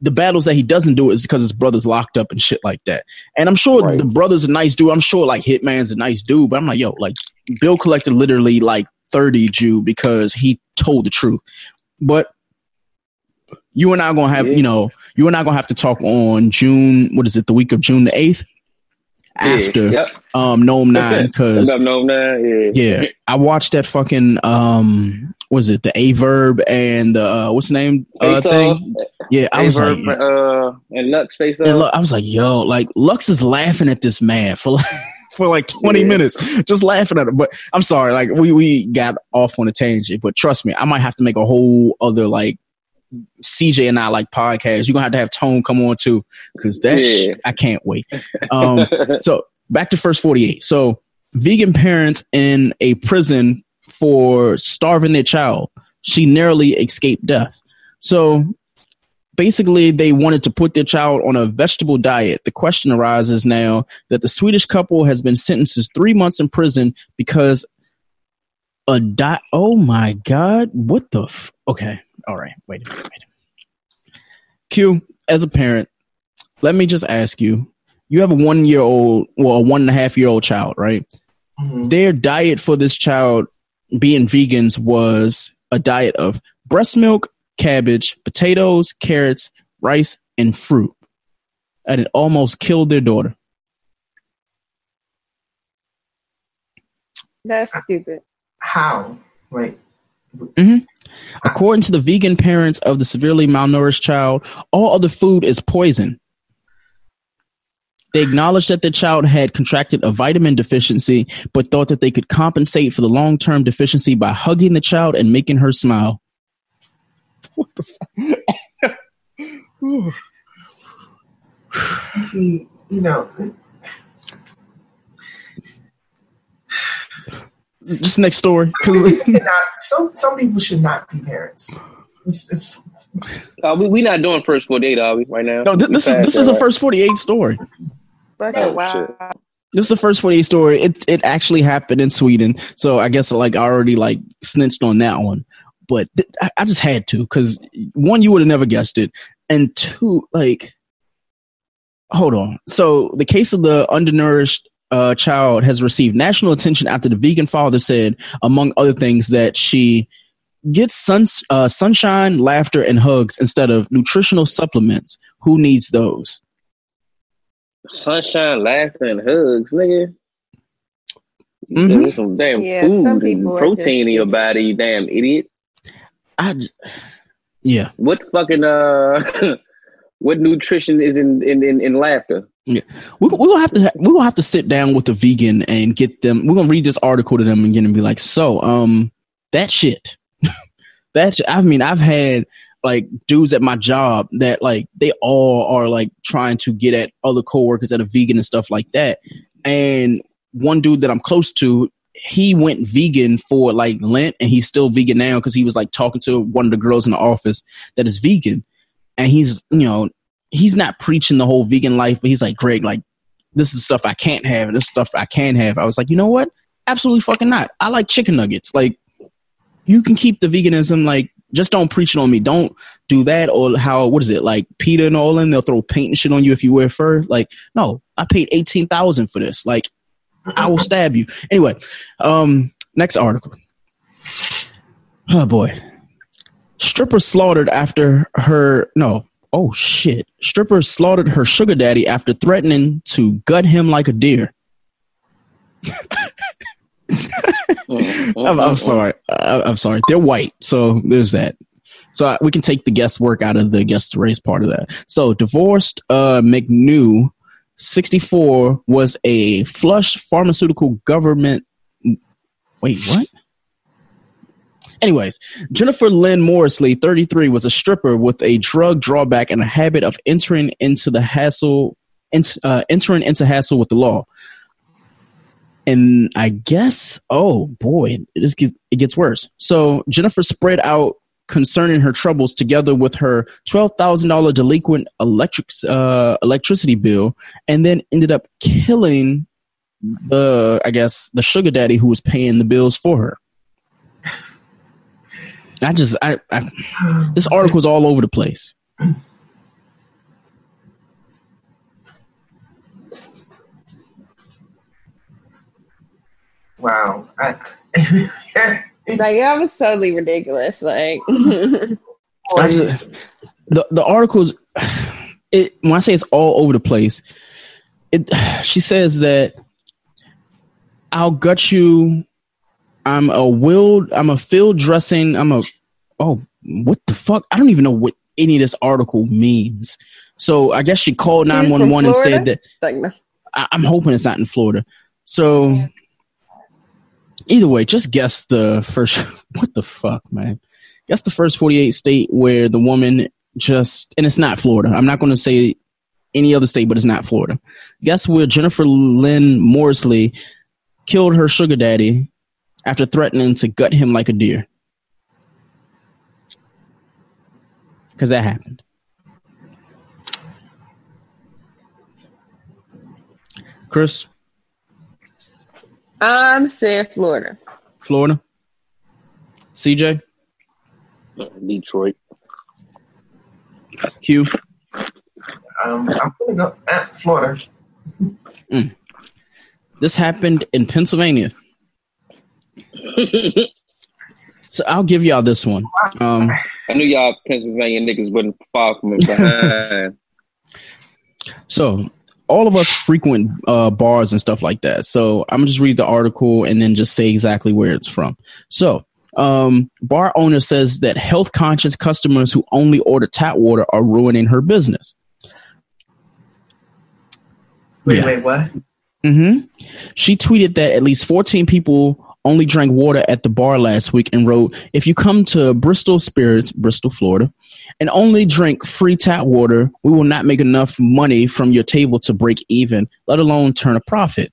the battles that he doesn't do is because his brother's locked up and shit like that. And I'm sure right. the brother's a nice dude. I'm sure like Hitman's a nice dude, but I'm like, yo, like Bill Collector literally like 30 Jew because he told the truth. But you and I are gonna have, you know, you and I are gonna have to talk on June. What is it? The week of June the eighth. After yeah, yep. um Gnome Nine, because Gnome Nine, yeah. yeah, I watched that fucking um, was it the Aye Verb and the uh, what's the name uh, thing? Yeah, I was like, uh, and Lux face and I was like, yo, like Lux is laughing at this man for like for like 20 yeah. minutes just laughing at it. But I'm sorry, like we, we got off on a tangent, but trust me, I might have to make a whole other like CJ and I like podcast. You're gonna have to have Tone come on too, because that yeah. sh- I can't wait. Um, so back to first 48. So vegan parents in a prison for starving their child. She narrowly escaped death. So basically they wanted to put their child on a vegetable diet. The question arises now that the Swedish couple has been sentenced to three months in prison because a diet. Oh my God. What the? F- okay. All right. Wait a minute. Wait a minute. Q, as a parent, let me just ask you you have a one year old, well, a one and a half year old child, right? Mm-hmm. Their diet for this child being vegans was a diet of breast milk, cabbage, potatoes, carrots, rice, and fruit. And it almost killed their daughter. That's stupid. How? Wait. Mm-hmm. According to the vegan parents of the severely malnourished child, all other food is poison. They acknowledged that the child had contracted a vitamin deficiency, but thought that they could compensate for the long term deficiency by hugging the child and making her smile what the fuck? See, you know. Just next story. some some people should not be parents. It's, it's, uh, we we not doing first forty eight, are we? Right now? No, th- this is this is a first forty eight story. Oh, wow. This is the first 48 story. It it actually happened in Sweden. So I guess like I already like snitched on that one but th- I just had to because one, you would have never guessed it, and two, like, hold on. So the case of the undernourished uh, child has received national attention after the vegan father said, among other things, that she gets sun, uh, sunshine, laughter, and hugs instead of nutritional supplements. Who needs those? Sunshine, laughter, and hugs, nigga. Mm-hmm. some damn yeah, food and protein in your body, you damn idiot. I, yeah. What fucking uh, what nutrition is in in in, in laughter? Yeah, we we gonna have to we're gonna have to sit down with the vegan and get them. We're gonna read this article to them again and be like, so um, that shit, that I mean, I've had like dudes at my job that like they all are like trying to get at other coworkers that are vegan and stuff like that. And one dude that I'm close to, he went vegan for like Lent and he's still vegan now because he was like talking to one of the girls in the office that is vegan. And he's, you know, he's not preaching the whole vegan life, but he's like, Greg, like, this is stuff I can't have and this stuff I can have. I was like, you know what? Absolutely fucking not. I like chicken nuggets. Like, you can keep the veganism, like, just don't preach it on me. Don't do that or how what is it like PETA and all they'll throw paint and shit on you if you wear fur. Like, no, I paid eighteen thousand for this. Like, I will stab you. Anyway, um, next article. Oh boy. Stripper slaughtered after her no. Oh shit. Stripper slaughtered her sugar daddy after threatening to gut him like a deer. I'm, I'm, sorry. I'm sorry. They're white, so there's that. So we can take the guesswork out of the guest race part of that. So divorced uh, McNew, 64, was a flush pharmaceutical government. Wait, what? Anyways, Jennifer Lynn Morrisley, 33, was a stripper with a drug drawback and a habit of entering into the hassle, uh, entering into hassle with the law and I guess, oh boy, this get, it gets worse. So Jennifer spread out concerning her troubles together with her twelve thousand dollar delinquent electric uh, electricity bill, and then ended up killing the I guess the sugar daddy who was paying the bills for her. I just I, I this article's all over the place. Wow. I, like that was totally ridiculous. Like just, the the articles it when I say it's all over the place, it she says that I'll gut you. I'm a willed I'm a field dressing, I'm a oh what the fuck? I don't even know what any of this article means. So I guess she called nine one one and said that Like, I, am hoping it's not in Florida. So either way, just guess the first. What the fuck, man? Guess the first 48 state where the woman just, and it's not Florida. I'm not going to say any other state, but it's not Florida. Guess where Jennifer Lynn Morrisley killed her sugar daddy after threatening to gut him like a deer? Because that happened. Chris? I'm saying Florida. Florida. CJ. Detroit. Q. Um, I'm putting up at Florida. Mm. This happened in Pennsylvania. so I'll give y'all this one. Um, I knew y'all Pennsylvania niggas wouldn't far from it behind. so all of us frequent uh, bars and stuff like that. So I'm gonna just read the article and then just say exactly where it's from. So um, bar owner says that health conscious customers who only order tap water are ruining her business. Wait, yeah. wait, what? Mm-hmm. She tweeted that at least 14 people only drank water at the bar last week and wrote, If you come to Bristol Spirits, Bristol, Florida, and only drink free tap water, we will not make enough money from your table to break even, let alone turn a profit.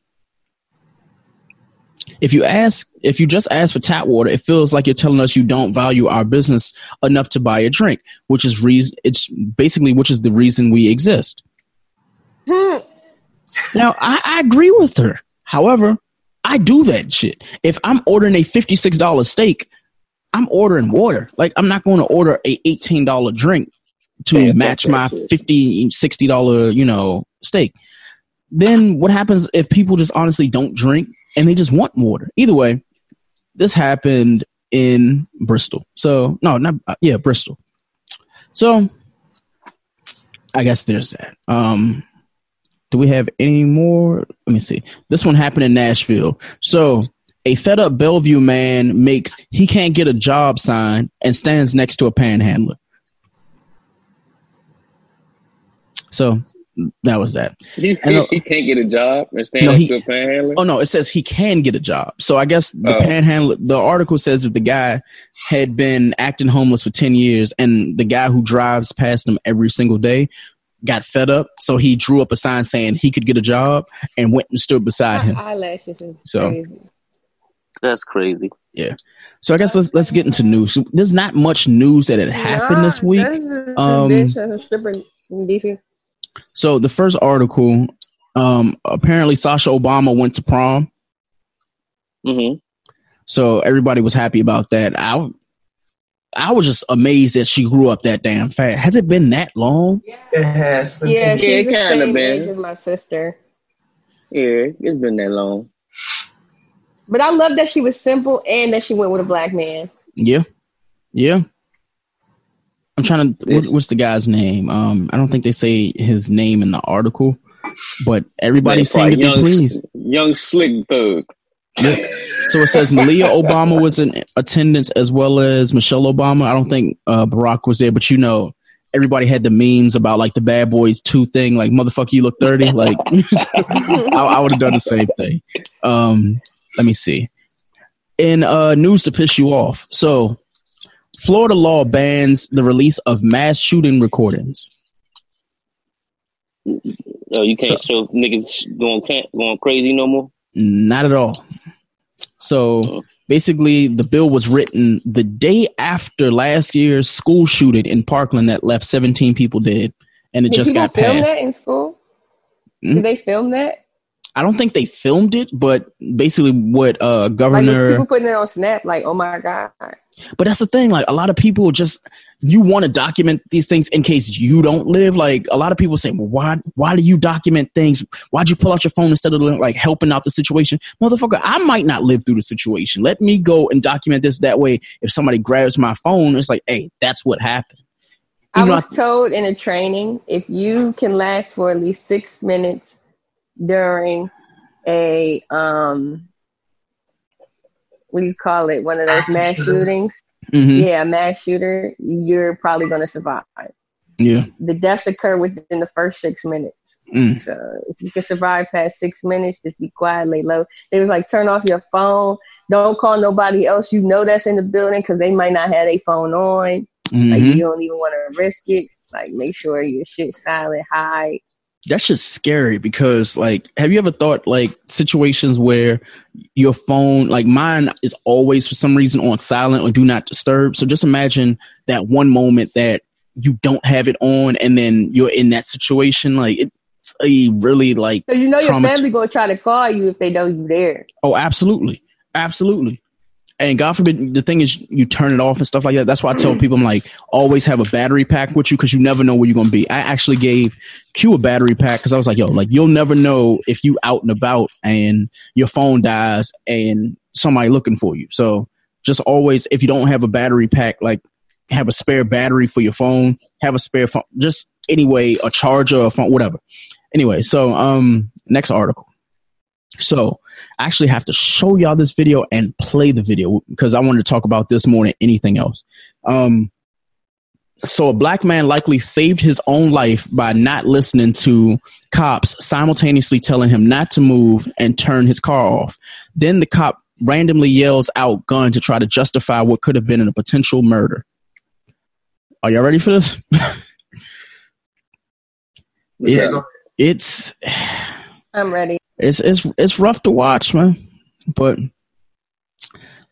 If you ask, if you just ask for tap water, it feels like you're telling us you don't value our business enough to buy a drink, which is reason. It's basically which is the reason we exist. Hmm. now, I, I agree with her. However, I do that shit. If I'm ordering a $56 steak, I'm ordering water. Like I'm not going to order a $18 drink to yeah, match my 50 $60, you know, steak. Then what happens if people just honestly don't drink and they just want water? Either way, this happened in Bristol. So, no, not uh, yeah, Bristol. So, I guess there's that. Um do we have any more? Let me see. This one happened in Nashville. So a fed up Bellevue man makes he can't get a job sign and stands next to a panhandler. So that was that. He, he, uh, he can't get a job and stand no, up he, to a panhandler. Oh no, it says he can get a job. So I guess the oh. panhandler. The article says that the guy had been acting homeless for ten years, and the guy who drives past him every single day got fed up, so he drew up a sign saying he could get a job and went and stood beside him. Eyelashes so crazy. that's crazy. Yeah. So I guess let's let's get into news. There's not much news that had happened this week. Um, so the first article, um, apparently Sasha Obama went to prom. Mm-hmm. So everybody was happy about that. I I was just amazed that she grew up that damn fast. Has it been that long? Yeah. It has. Been yeah, she's the same been. age as my sister. Yeah, it's been that long. But I love that she was simple and that she went with a black man. Yeah, yeah. I'm trying to. What, what's the guy's name? Um, I don't think they say his name in the article, but everybody's saying to young, be pleased. Young slick thug. So it says Malia Obama was in attendance as well as Michelle Obama. I don't think uh, Barack was there, but you know, everybody had the memes about like the Bad Boys Two thing, like motherfucker, you look thirty. Like I, I would have done the same thing. Um, let me see. In uh, news to piss you off, so Florida law bans the release of mass shooting recordings. Oh, you can't so, show niggas going going crazy no more. Not at all. So basically, the bill was written the day after last year's school shooting in Parkland that left 17 people dead, and it Did just got film passed. That in school? Hmm? Did they film that? I don't think they filmed it, but basically, what uh governor like people putting it on Snap, like, oh my god. But that's the thing, like a lot of people just you want to document these things in case you don't live. Like a lot of people say, well, why why do you document things? Why'd you pull out your phone instead of like helping out the situation? Motherfucker, I might not live through the situation. Let me go and document this that way. If somebody grabs my phone, it's like, hey, that's what happened. Even I was I- told in a training if you can last for at least six minutes during a um what do you call it? One of those mass shootings. Mm-hmm. Yeah, mass shooter, you're probably gonna survive. Yeah. The deaths occur within the first six minutes. Mm. So if you can survive past six minutes, just be quiet, lay low. It was like turn off your phone. Don't call nobody else you know that's in the building because they might not have a phone on. Mm-hmm. Like you don't even want to risk it. Like make sure your shit silent, high that's just scary because like have you ever thought like situations where your phone like mine is always for some reason on silent or do not disturb? So just imagine that one moment that you don't have it on and then you're in that situation. Like it's a really like so you know your family gonna try to call you if they know you there. Oh absolutely. Absolutely and God forbid, the thing is, you turn it off and stuff like that. That's why I tell people, I'm like, always have a battery pack with you because you never know where you're going to be. I actually gave Q a battery pack because I was like, yo, like, you'll never know if you out and about and your phone dies and somebody looking for you. So just always, if you don't have a battery pack, like, have a spare battery for your phone, have a spare phone, just anyway, a charger, a phone, whatever. Anyway, so, um, next article. So I actually have to show y'all this video and play the video because I wanted to talk about this more than anything else. Um, so a black man likely saved his own life by not listening to cops simultaneously telling him not to move and turn his car off. Then the cop randomly yells out gun to try to justify what could have been a potential murder. Are y'all ready for this? yeah, it's I'm ready it's it's it's rough to watch, man. But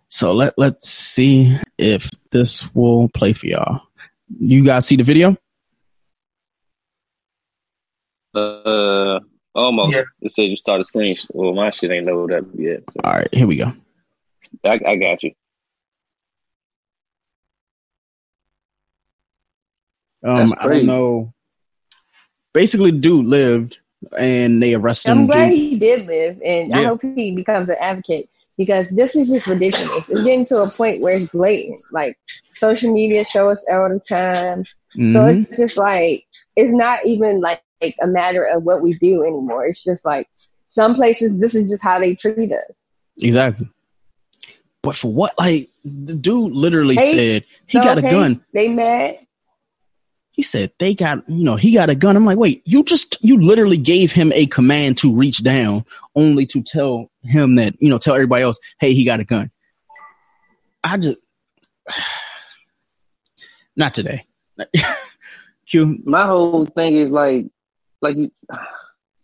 so let let's see if this will play for y'all. You guys see the video? Uh, almost. Yeah. It said you started screen. Well, my shit ain't loaded up yet. So. All right, here we go. I, I got you. Um, I don't know. Basically, dude lived and they arrested I'm him. I'm glad he did live, and yeah. I hope he becomes an advocate because this is just ridiculous. It's getting to a point where it's blatant. Like social media show us all the time, mm-hmm. so it's just like it's not even like, like a matter of what we do anymore. It's just like some places this is just how they treat us. Exactly. But for what? Like the dude literally hey, said he got a gun. They mad. He said they got, you know, he got a gun. I'm like, wait, you just, you literally gave him a command to reach down, only to tell him that, you know, tell everybody else, hey, he got a gun. I just, not today. Q. My whole thing is like, like,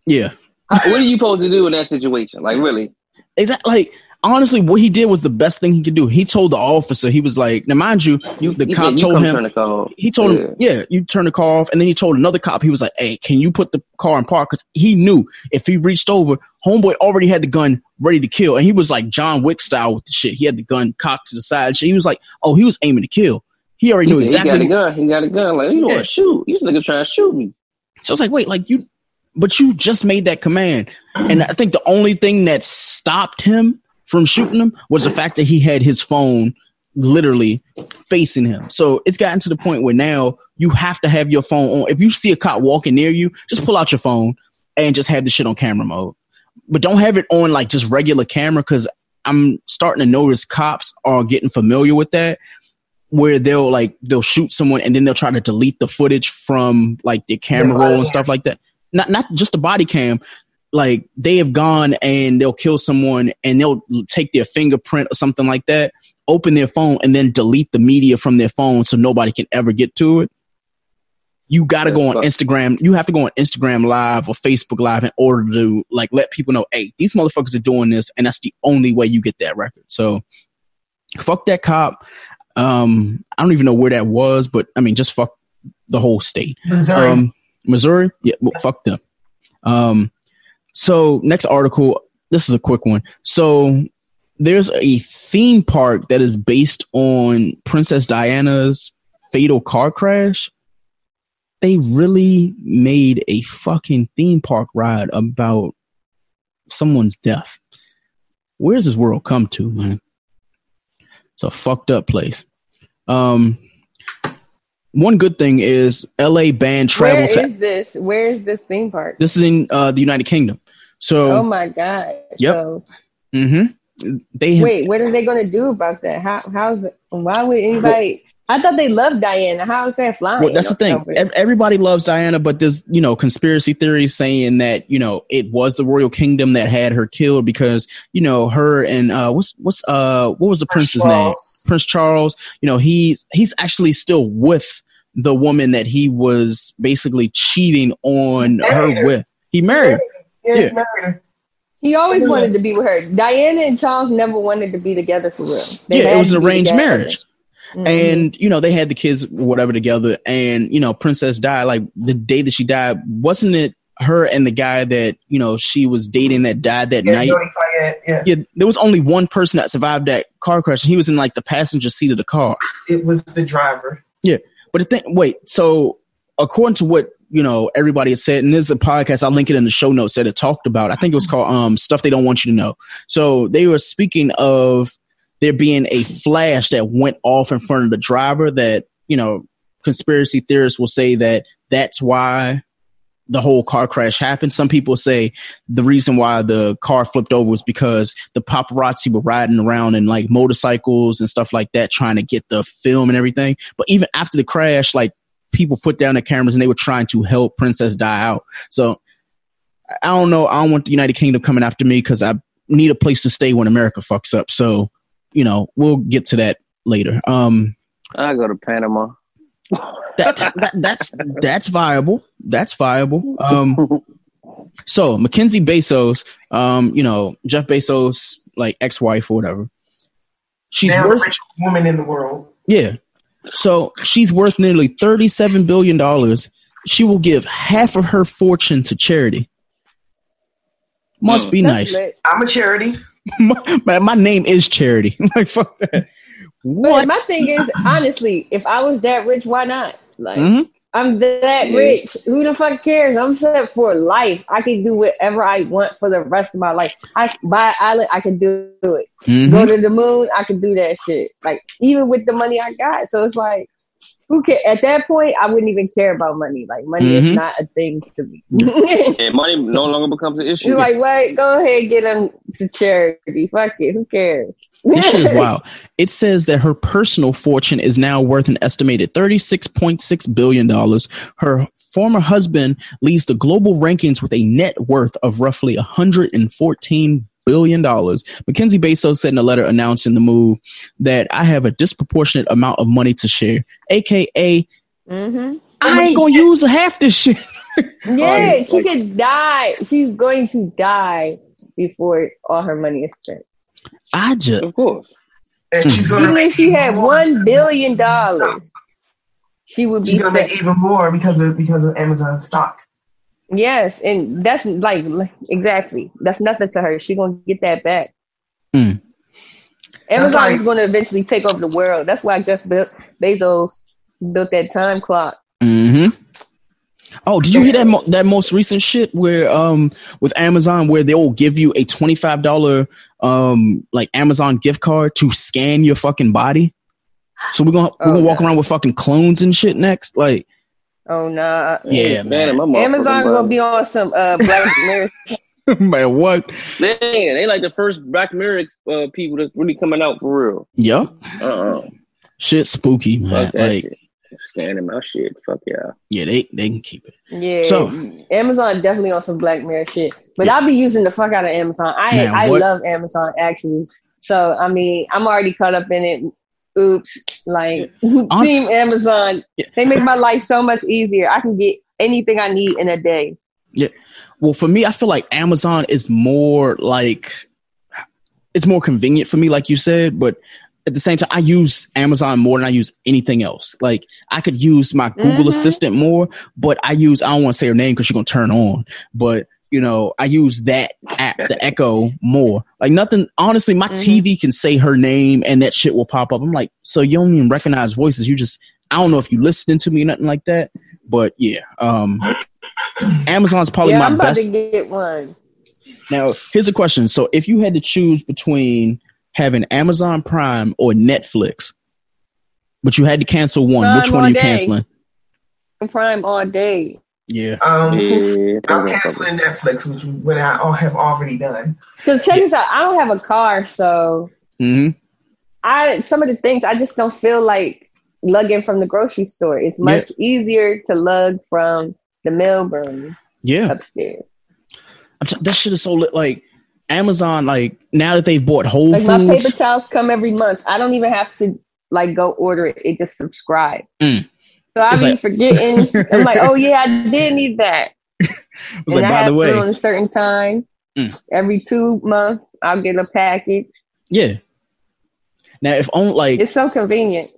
yeah. what are you supposed to do in that situation? Like, really? Exactly. Like, honestly, what he did was the best thing he could do. He told the officer, he was like, now mind you, you the you, cop told him, he told yeah. him, yeah, you turn the car off. And then he told another cop, he was like, hey, can you put the car in park? Cause he knew if he reached over, homeboy already had the gun ready to kill. And he was like John Wick style with the shit. He had the gun cocked to the side. He was like, oh, he was aiming to kill. He already he knew exactly. He got a gun. He got a gun. Like, you know yeah. what? Shoot. This nigga trying to shoot me. So it's like, wait, like you, but you just made that command. And I think the only thing that stopped him from shooting him was the fact that he had his phone literally facing him. So it's gotten to the point where now you have to have your phone on. If you see a cop walking near you, just pull out your phone and just have the shit on camera mode. But don't have it on like just regular camera because I'm starting to notice cops are getting familiar with that where they'll like they'll shoot someone and then they'll try to delete the footage from like the camera roll and stuff like that. Not not just the body cam, like they have gone and they'll kill someone and they'll take their fingerprint or something like that, open their phone and then delete the media from their phone so nobody can ever get to it. You got to go on Instagram. You have to go on Instagram live or Facebook live in order to like let people know, hey, these motherfuckers are doing this, and that's the only way you get that record. So, fuck that cop. Um, I don't even know where that was, but I mean, just fuck the whole state. Missouri. Um, Missouri, yeah, well, fuck them. Um, so next article, this is a quick one. So there's a theme park that is based on Princess Diana's fatal car crash. They really made a fucking theme park ride about someone's death. Where's this world come to, man? It's a fucked up place. Um, one good thing is LA banned travel. Where to, this? Where is this theme park? This is in uh, the United Kingdom. So, oh my god. Yep. So, mm-hmm. They have, wait. What are they going to do about that? How? How's it? Why would anybody? I thought they loved Diana. How is that flying? Well, that's the thing. Everybody loves Diana, but there's you know conspiracy theories saying that you know it was the royal kingdom that had her killed because you know her and uh what's what's uh what was the Prince prince's Charles. name? Prince Charles. You know he's he's actually still with the woman that he was basically cheating on her, her with. He married. Yeah, yeah. he married her. He always wanted to be with her. Diana and Charles never wanted to be together for real. They yeah, it was an arranged marriage. Mm-hmm. And you know they had the kids whatever together, and you know Princess died like the day that she died. Wasn't it her and the guy that you know she was dating that died that yeah, night? Yeah. yeah, there was only one person that survived that car crash, and he was in like the passenger seat of the car. It was the driver. Yeah, but the thing, wait, so according to what you know everybody had said, and this is a podcast, I'll link it in the show notes that it talked about. I think it was called um stuff they don't want you to know. So they were speaking of there being a flash that went off in front of the driver that, you know, conspiracy theorists will say that that's why the whole car crash happened. Some people say the reason why the car flipped over was because the paparazzi were riding around in like motorcycles and stuff like that, trying to get the film and everything. But even after the crash, like people put down their cameras and they were trying to help Princess die out. So I don't know. I don't want the United Kingdom coming after me because I need a place to stay when America fucks up. So you know, we'll get to that later. Um, I go to Panama. that, that that's that's viable. That's viable. Um, so Mackenzie Bezos, um, you know Jeff Bezos, like ex-wife or whatever. She's now worth richest woman in the world. Yeah. So she's worth nearly thirty-seven billion dollars. She will give half of her fortune to charity. Must mm. be nice. I'm a charity my, my name is Charity. like fuck that. What? But my thing is, honestly, if I was that rich, why not? Like, mm-hmm. I'm that rich. Who the fuck cares? I'm set for life. I can do whatever I want for the rest of my life. I buy an island, I can do it. Mm-hmm. Go to the moon, I can do that shit. Like even with the money I got. So it's like who care? At that point, I wouldn't even care about money. Like money mm-hmm. is not a thing to me. and money no longer becomes an issue. You're like, wait, go ahead, get them to charity. Fuck it, who cares? this is wild. It says that her personal fortune is now worth an estimated thirty-six point six billion dollars. Her former husband leads the global rankings with a net worth of roughly one hundred and fourteen billion dollars. Mackenzie Bezos said in a letter announcing the move that I have a disproportionate amount of money to share, aka mm-hmm. I ain't gonna use half this shit. yeah, she like, could die. She's going to die before all her money is spent. I just, of course. And she's gonna even if she had one billion dollars, she would be. She's gonna make even more because of because of Amazon stock. Yes, and that's like exactly that's nothing to her. She's gonna get that back. Mm. Amazon like, is going to eventually take over the world. That's why Jeff Bezos built that time clock. Mm-hmm. Oh, did you hear that mo- that most recent shit where um with Amazon where they will give you a twenty five dollar um like Amazon gift card to scan your fucking body? So we're gonna we're gonna oh, walk around with fucking clones and shit next, like. Oh no! Nah. Yeah, man. man Amazon gonna be on some uh, Black Mirror. man, what? Man, they like the first Black Mirror uh, people that's really coming out for real. Yeah. Uh-uh. Shit, spooky, man. Like shit. scanning my shit. Fuck yeah. Yeah, they they can keep it. Yeah. So Amazon definitely on some Black Mirror shit, but yeah. I'll be using the fuck out of Amazon. I man, I what? love Amazon actually. So I mean, I'm already caught up in it oops, like Team Amazon, they make my life so much easier. I can get anything I need in a day. Yeah. Well, for me, I feel like Amazon is more like it's more convenient for me, like you said, but at the same time, I use Amazon more than I use anything else. Like I could use my Google mm-hmm. Assistant more, but I use I don't want to say her name because she's gonna turn on, but you know, I use that app, the Echo, more. Like nothing. Honestly, my mm-hmm. TV can say her name and that shit will pop up. I'm like, so you don't even recognize voices. You just, I don't know if you listening to me, or nothing like that. But yeah, um, Amazon's probably yeah, my best. To get one. Now, here's a question. So, if you had to choose between having Amazon Prime or Netflix, but you had to cancel one, Prime which one are you day. canceling? Prime all day. Yeah. Um, yeah, I'm canceling Netflix, which what I have already done. Because check yeah. this out, I don't have a car, so mm-hmm. I some of the things I just don't feel like lugging from the grocery store. It's much yeah. easier to lug from the mailroom. Yeah. Upstairs. T- that shit is so lit. Like Amazon, like now that they've bought Whole like Foods, my paper towels come every month. I don't even have to like go order it. It just subscribe. Mm. So I be like, forgetting. I'm like, oh yeah, I did need that. and like, I by the way, on a certain time, mm. every two months, I'll get a package. Yeah. Now, if only like it's so convenient.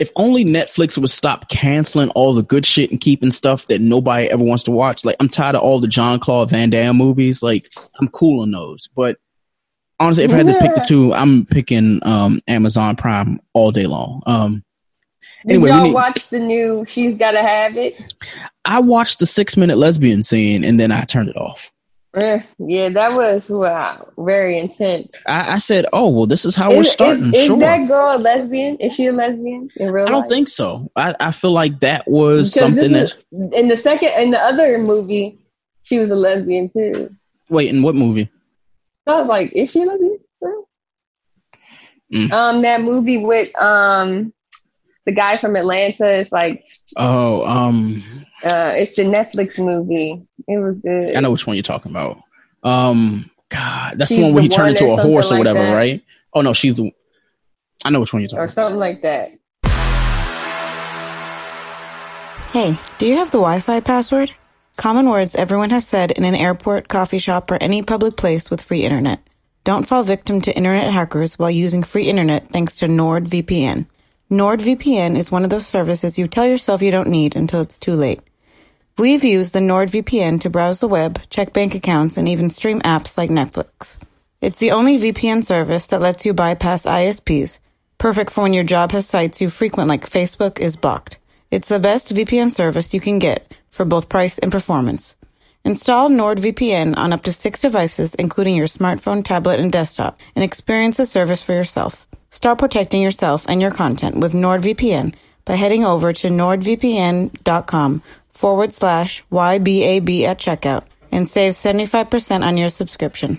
If only Netflix would stop canceling all the good shit and keeping stuff that nobody ever wants to watch. Like I'm tired of all the Jean-Claude Van Damme movies. Like I'm cool on those, but honestly, if I had to pick the two, I'm picking um, Amazon Prime all day long. Um, Anyway, Did y'all need, watch the new She's Gotta Have It? I watched the six minute lesbian scene and then I turned it off. Eh, yeah, that was wow, very intense. I, I said, "Oh well, this is how is, we're starting." Is, is sure. that girl a lesbian? Is she a lesbian in real I don't life? think so. I, I feel like that was because something that in the second in the other movie, she was a lesbian too. Wait, in what movie? I was like, "Is she a lesbian?" Mm. Um, that movie with um the guy from Atlanta is like oh um uh it's the Netflix movie. It was good. I know which one you're talking about. Um God, that's she's the one where he turned into a horse or whatever, like right? Oh no, she's the I know which one you're talking or about. something like that. Hey, do you have the Wi-Fi password? Common words everyone has said in an airport, coffee shop, or any public place with free internet. Don't fall victim to internet hackers while using free internet thanks to NordVPN. NordVPN is one of those services you tell yourself you don't need until it's too late. We've used the NordVPN to browse the web, check bank accounts, and even stream apps like Netflix. It's the only VPN service that lets you bypass ISPs, perfect for when your job has sites you frequent like Facebook is blocked. It's the best VPN service you can get for both price and performance. Install NordVPN on up to six devices, including your smartphone, tablet, and desktop, and experience the service for yourself. Start protecting yourself and your content with NordVPN by heading over to nordvpn.com forward slash YBAB at checkout and save 75% on your subscription.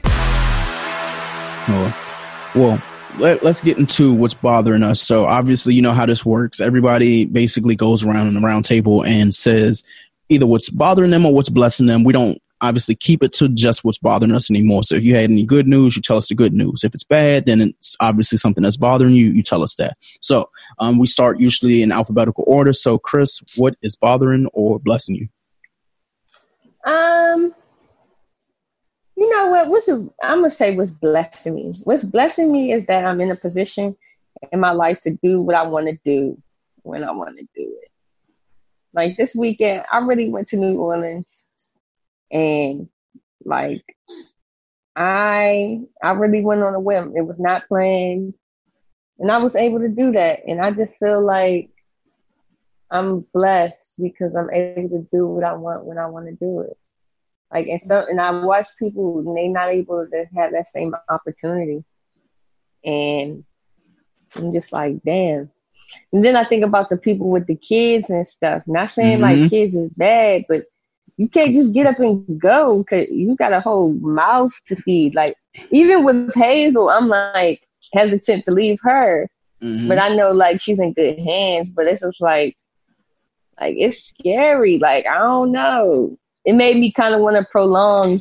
Oh, well, let, us get into what's bothering us. So obviously, you know how this works. Everybody basically goes around in the round table and says either what's bothering them or what's blessing them. We don't obviously keep it to just what's bothering us anymore. So if you had any good news, you tell us the good news. If it's bad, then it's obviously something that's bothering you. You tell us that. So um, we start usually in alphabetical order. So Chris, what is bothering or blessing you? Um, you know what? What's I'm gonna say what's blessing me. What's blessing me is that I'm in a position in my life to do what I want to do when I want to do it. Like this weekend, I really went to New Orleans and like I I really went on a whim. It was not planned. And I was able to do that. And I just feel like I'm blessed because I'm able to do what I want when I want to do it. Like and so and I watch people and they not able to have that same opportunity. And I'm just like, damn. And then I think about the people with the kids and stuff. Not saying mm-hmm. like kids is bad, but you can't just get up and go because you got a whole mouth to feed. Like even with Hazel, I'm like hesitant to leave her, mm-hmm. but I know like she's in good hands. But it's just like, like it's scary. Like I don't know. It made me kind of want to prolong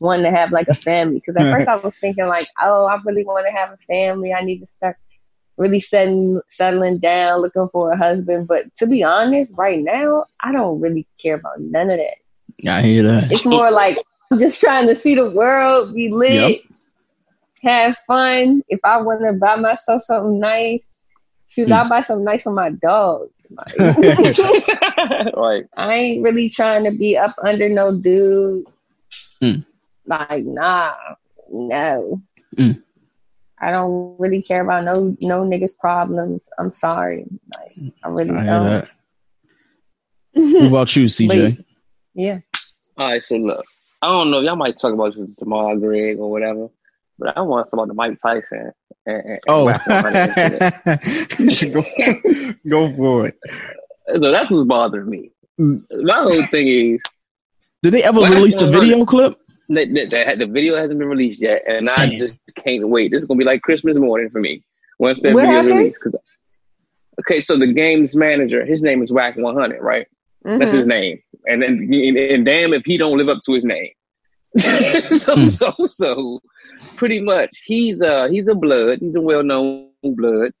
wanting to have like a family because at first I was thinking like, oh, I really want to have a family. I need to start really setting settling down, looking for a husband. But to be honest, right now, I don't really care about none of that. I hear that. It's more like I'm just trying to see the world, be lit, yep. have fun. If I want to buy myself something nice, shoot, mm. I'll buy something nice for my dog. Like, right. I ain't really trying to be up under no dude. Mm. Like, nah, no. Mm. I don't really care about no no niggas problems. I'm sorry. Like I really I don't. what about you, CJ? But, yeah. All right, so look, I don't know. Y'all might talk about this tomorrow, Greg, or whatever, but I want to talk about the Mike Tyson. And, and oh, go, go for it. So that's what's bothering me. My whole thing is, did they ever release a video clip? The, the, the, video hasn't been released yet, and I Damn. just can't wait. This is gonna be like Christmas morning for me once that video is released. Cause, okay, so the game's manager, his name is Wack 100, right? Mm-hmm. That's his name, and then and, and, damn if he don't live up to his name. so mm. so so, pretty much, he's a he's a blood. He's a well known blood,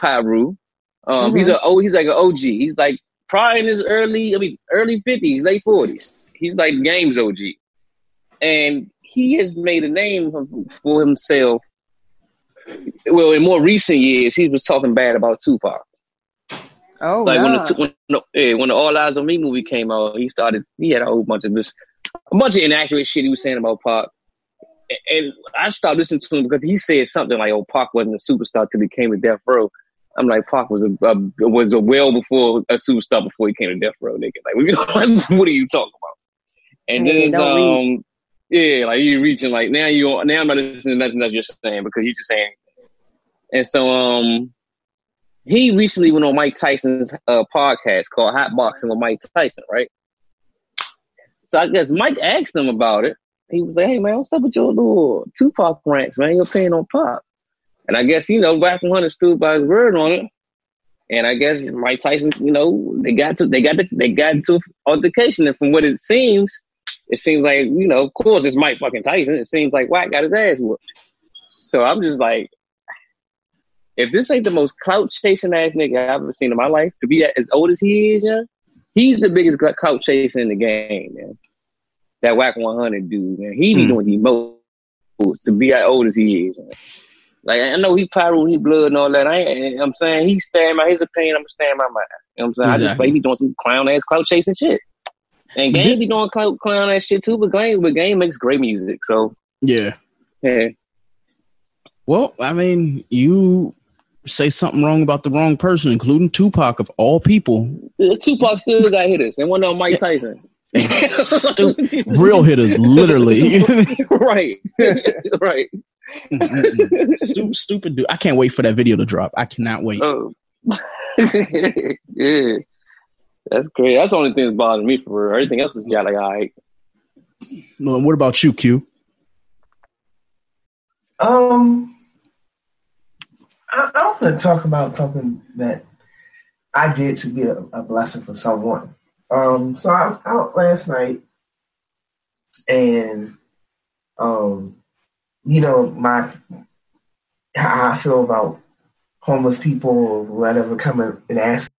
Piru. Um, mm-hmm. he's a oh he's like an OG. He's like probably in his early I mean early fifties, late forties. He's like games OG and he has made a name for himself. Well, in more recent years, he was talking bad about Tupac. Oh, like when the, when, when the All Eyez on Me movie came out, he started. He had a whole bunch of this, a bunch of inaccurate shit he was saying about Pac. And I stopped listening to him because he said something like, "Oh, Pac wasn't a superstar till he came to Death Row." I'm like, Pac was a, a was a well before a superstar before he came to Death Row, nigga. Like, what are you talking about? And then um, yeah, like you reaching like now you now I'm not listening to nothing that you're saying because you're just saying. And so um he recently went on Mike Tyson's uh, podcast called Hot Boxing with Mike Tyson, right? So I guess Mike asked him about it. He was like, "Hey man, what's up with your little Tupac rants, man? You're paying on pop." And I guess you know, Wack 100 stood by his word on it. And I guess Mike Tyson, you know, they got to they got to they got into altercation, and from what it seems, it seems like, you know, of course it's Mike fucking Tyson. It seems like Wack got his ass whooped. So I'm just like, if this ain't the most clout chasing ass nigga I've ever seen in my life, to be as old as he is, yeah, he's the biggest clout chaser in the game, man. That Wack 100 dude, man. He be mm. doing the most to be as old as he is. Man. Like I know he Piru, he blood and all that. I ain't, I'm saying he's standing by his opinion. I'm standing by mine. You know what I'm saying? Exactly. I just like he doing some clown ass clout chasing shit. And Game be doing clown, clown that shit too, but Game, but Game makes great music. So yeah, yeah. Well, I mean, you say something wrong about the wrong person, including Tupac of all people. Uh, Tupac still got hitters, and one of them Mike Tyson. real hitters, literally. right, right. Mm-hmm. stupid, stupid dude. I can't wait for that video to drop. I cannot wait. Oh, yeah, that's great. That's the only thing that's bothering me for real. Everything else is got like all right. No, and what about you, Q? Um, I, I want to talk about something that I did to be a, a blessing for someone. Um, so I was out last night, and um, you know my how I feel about homeless people or whatever coming and asking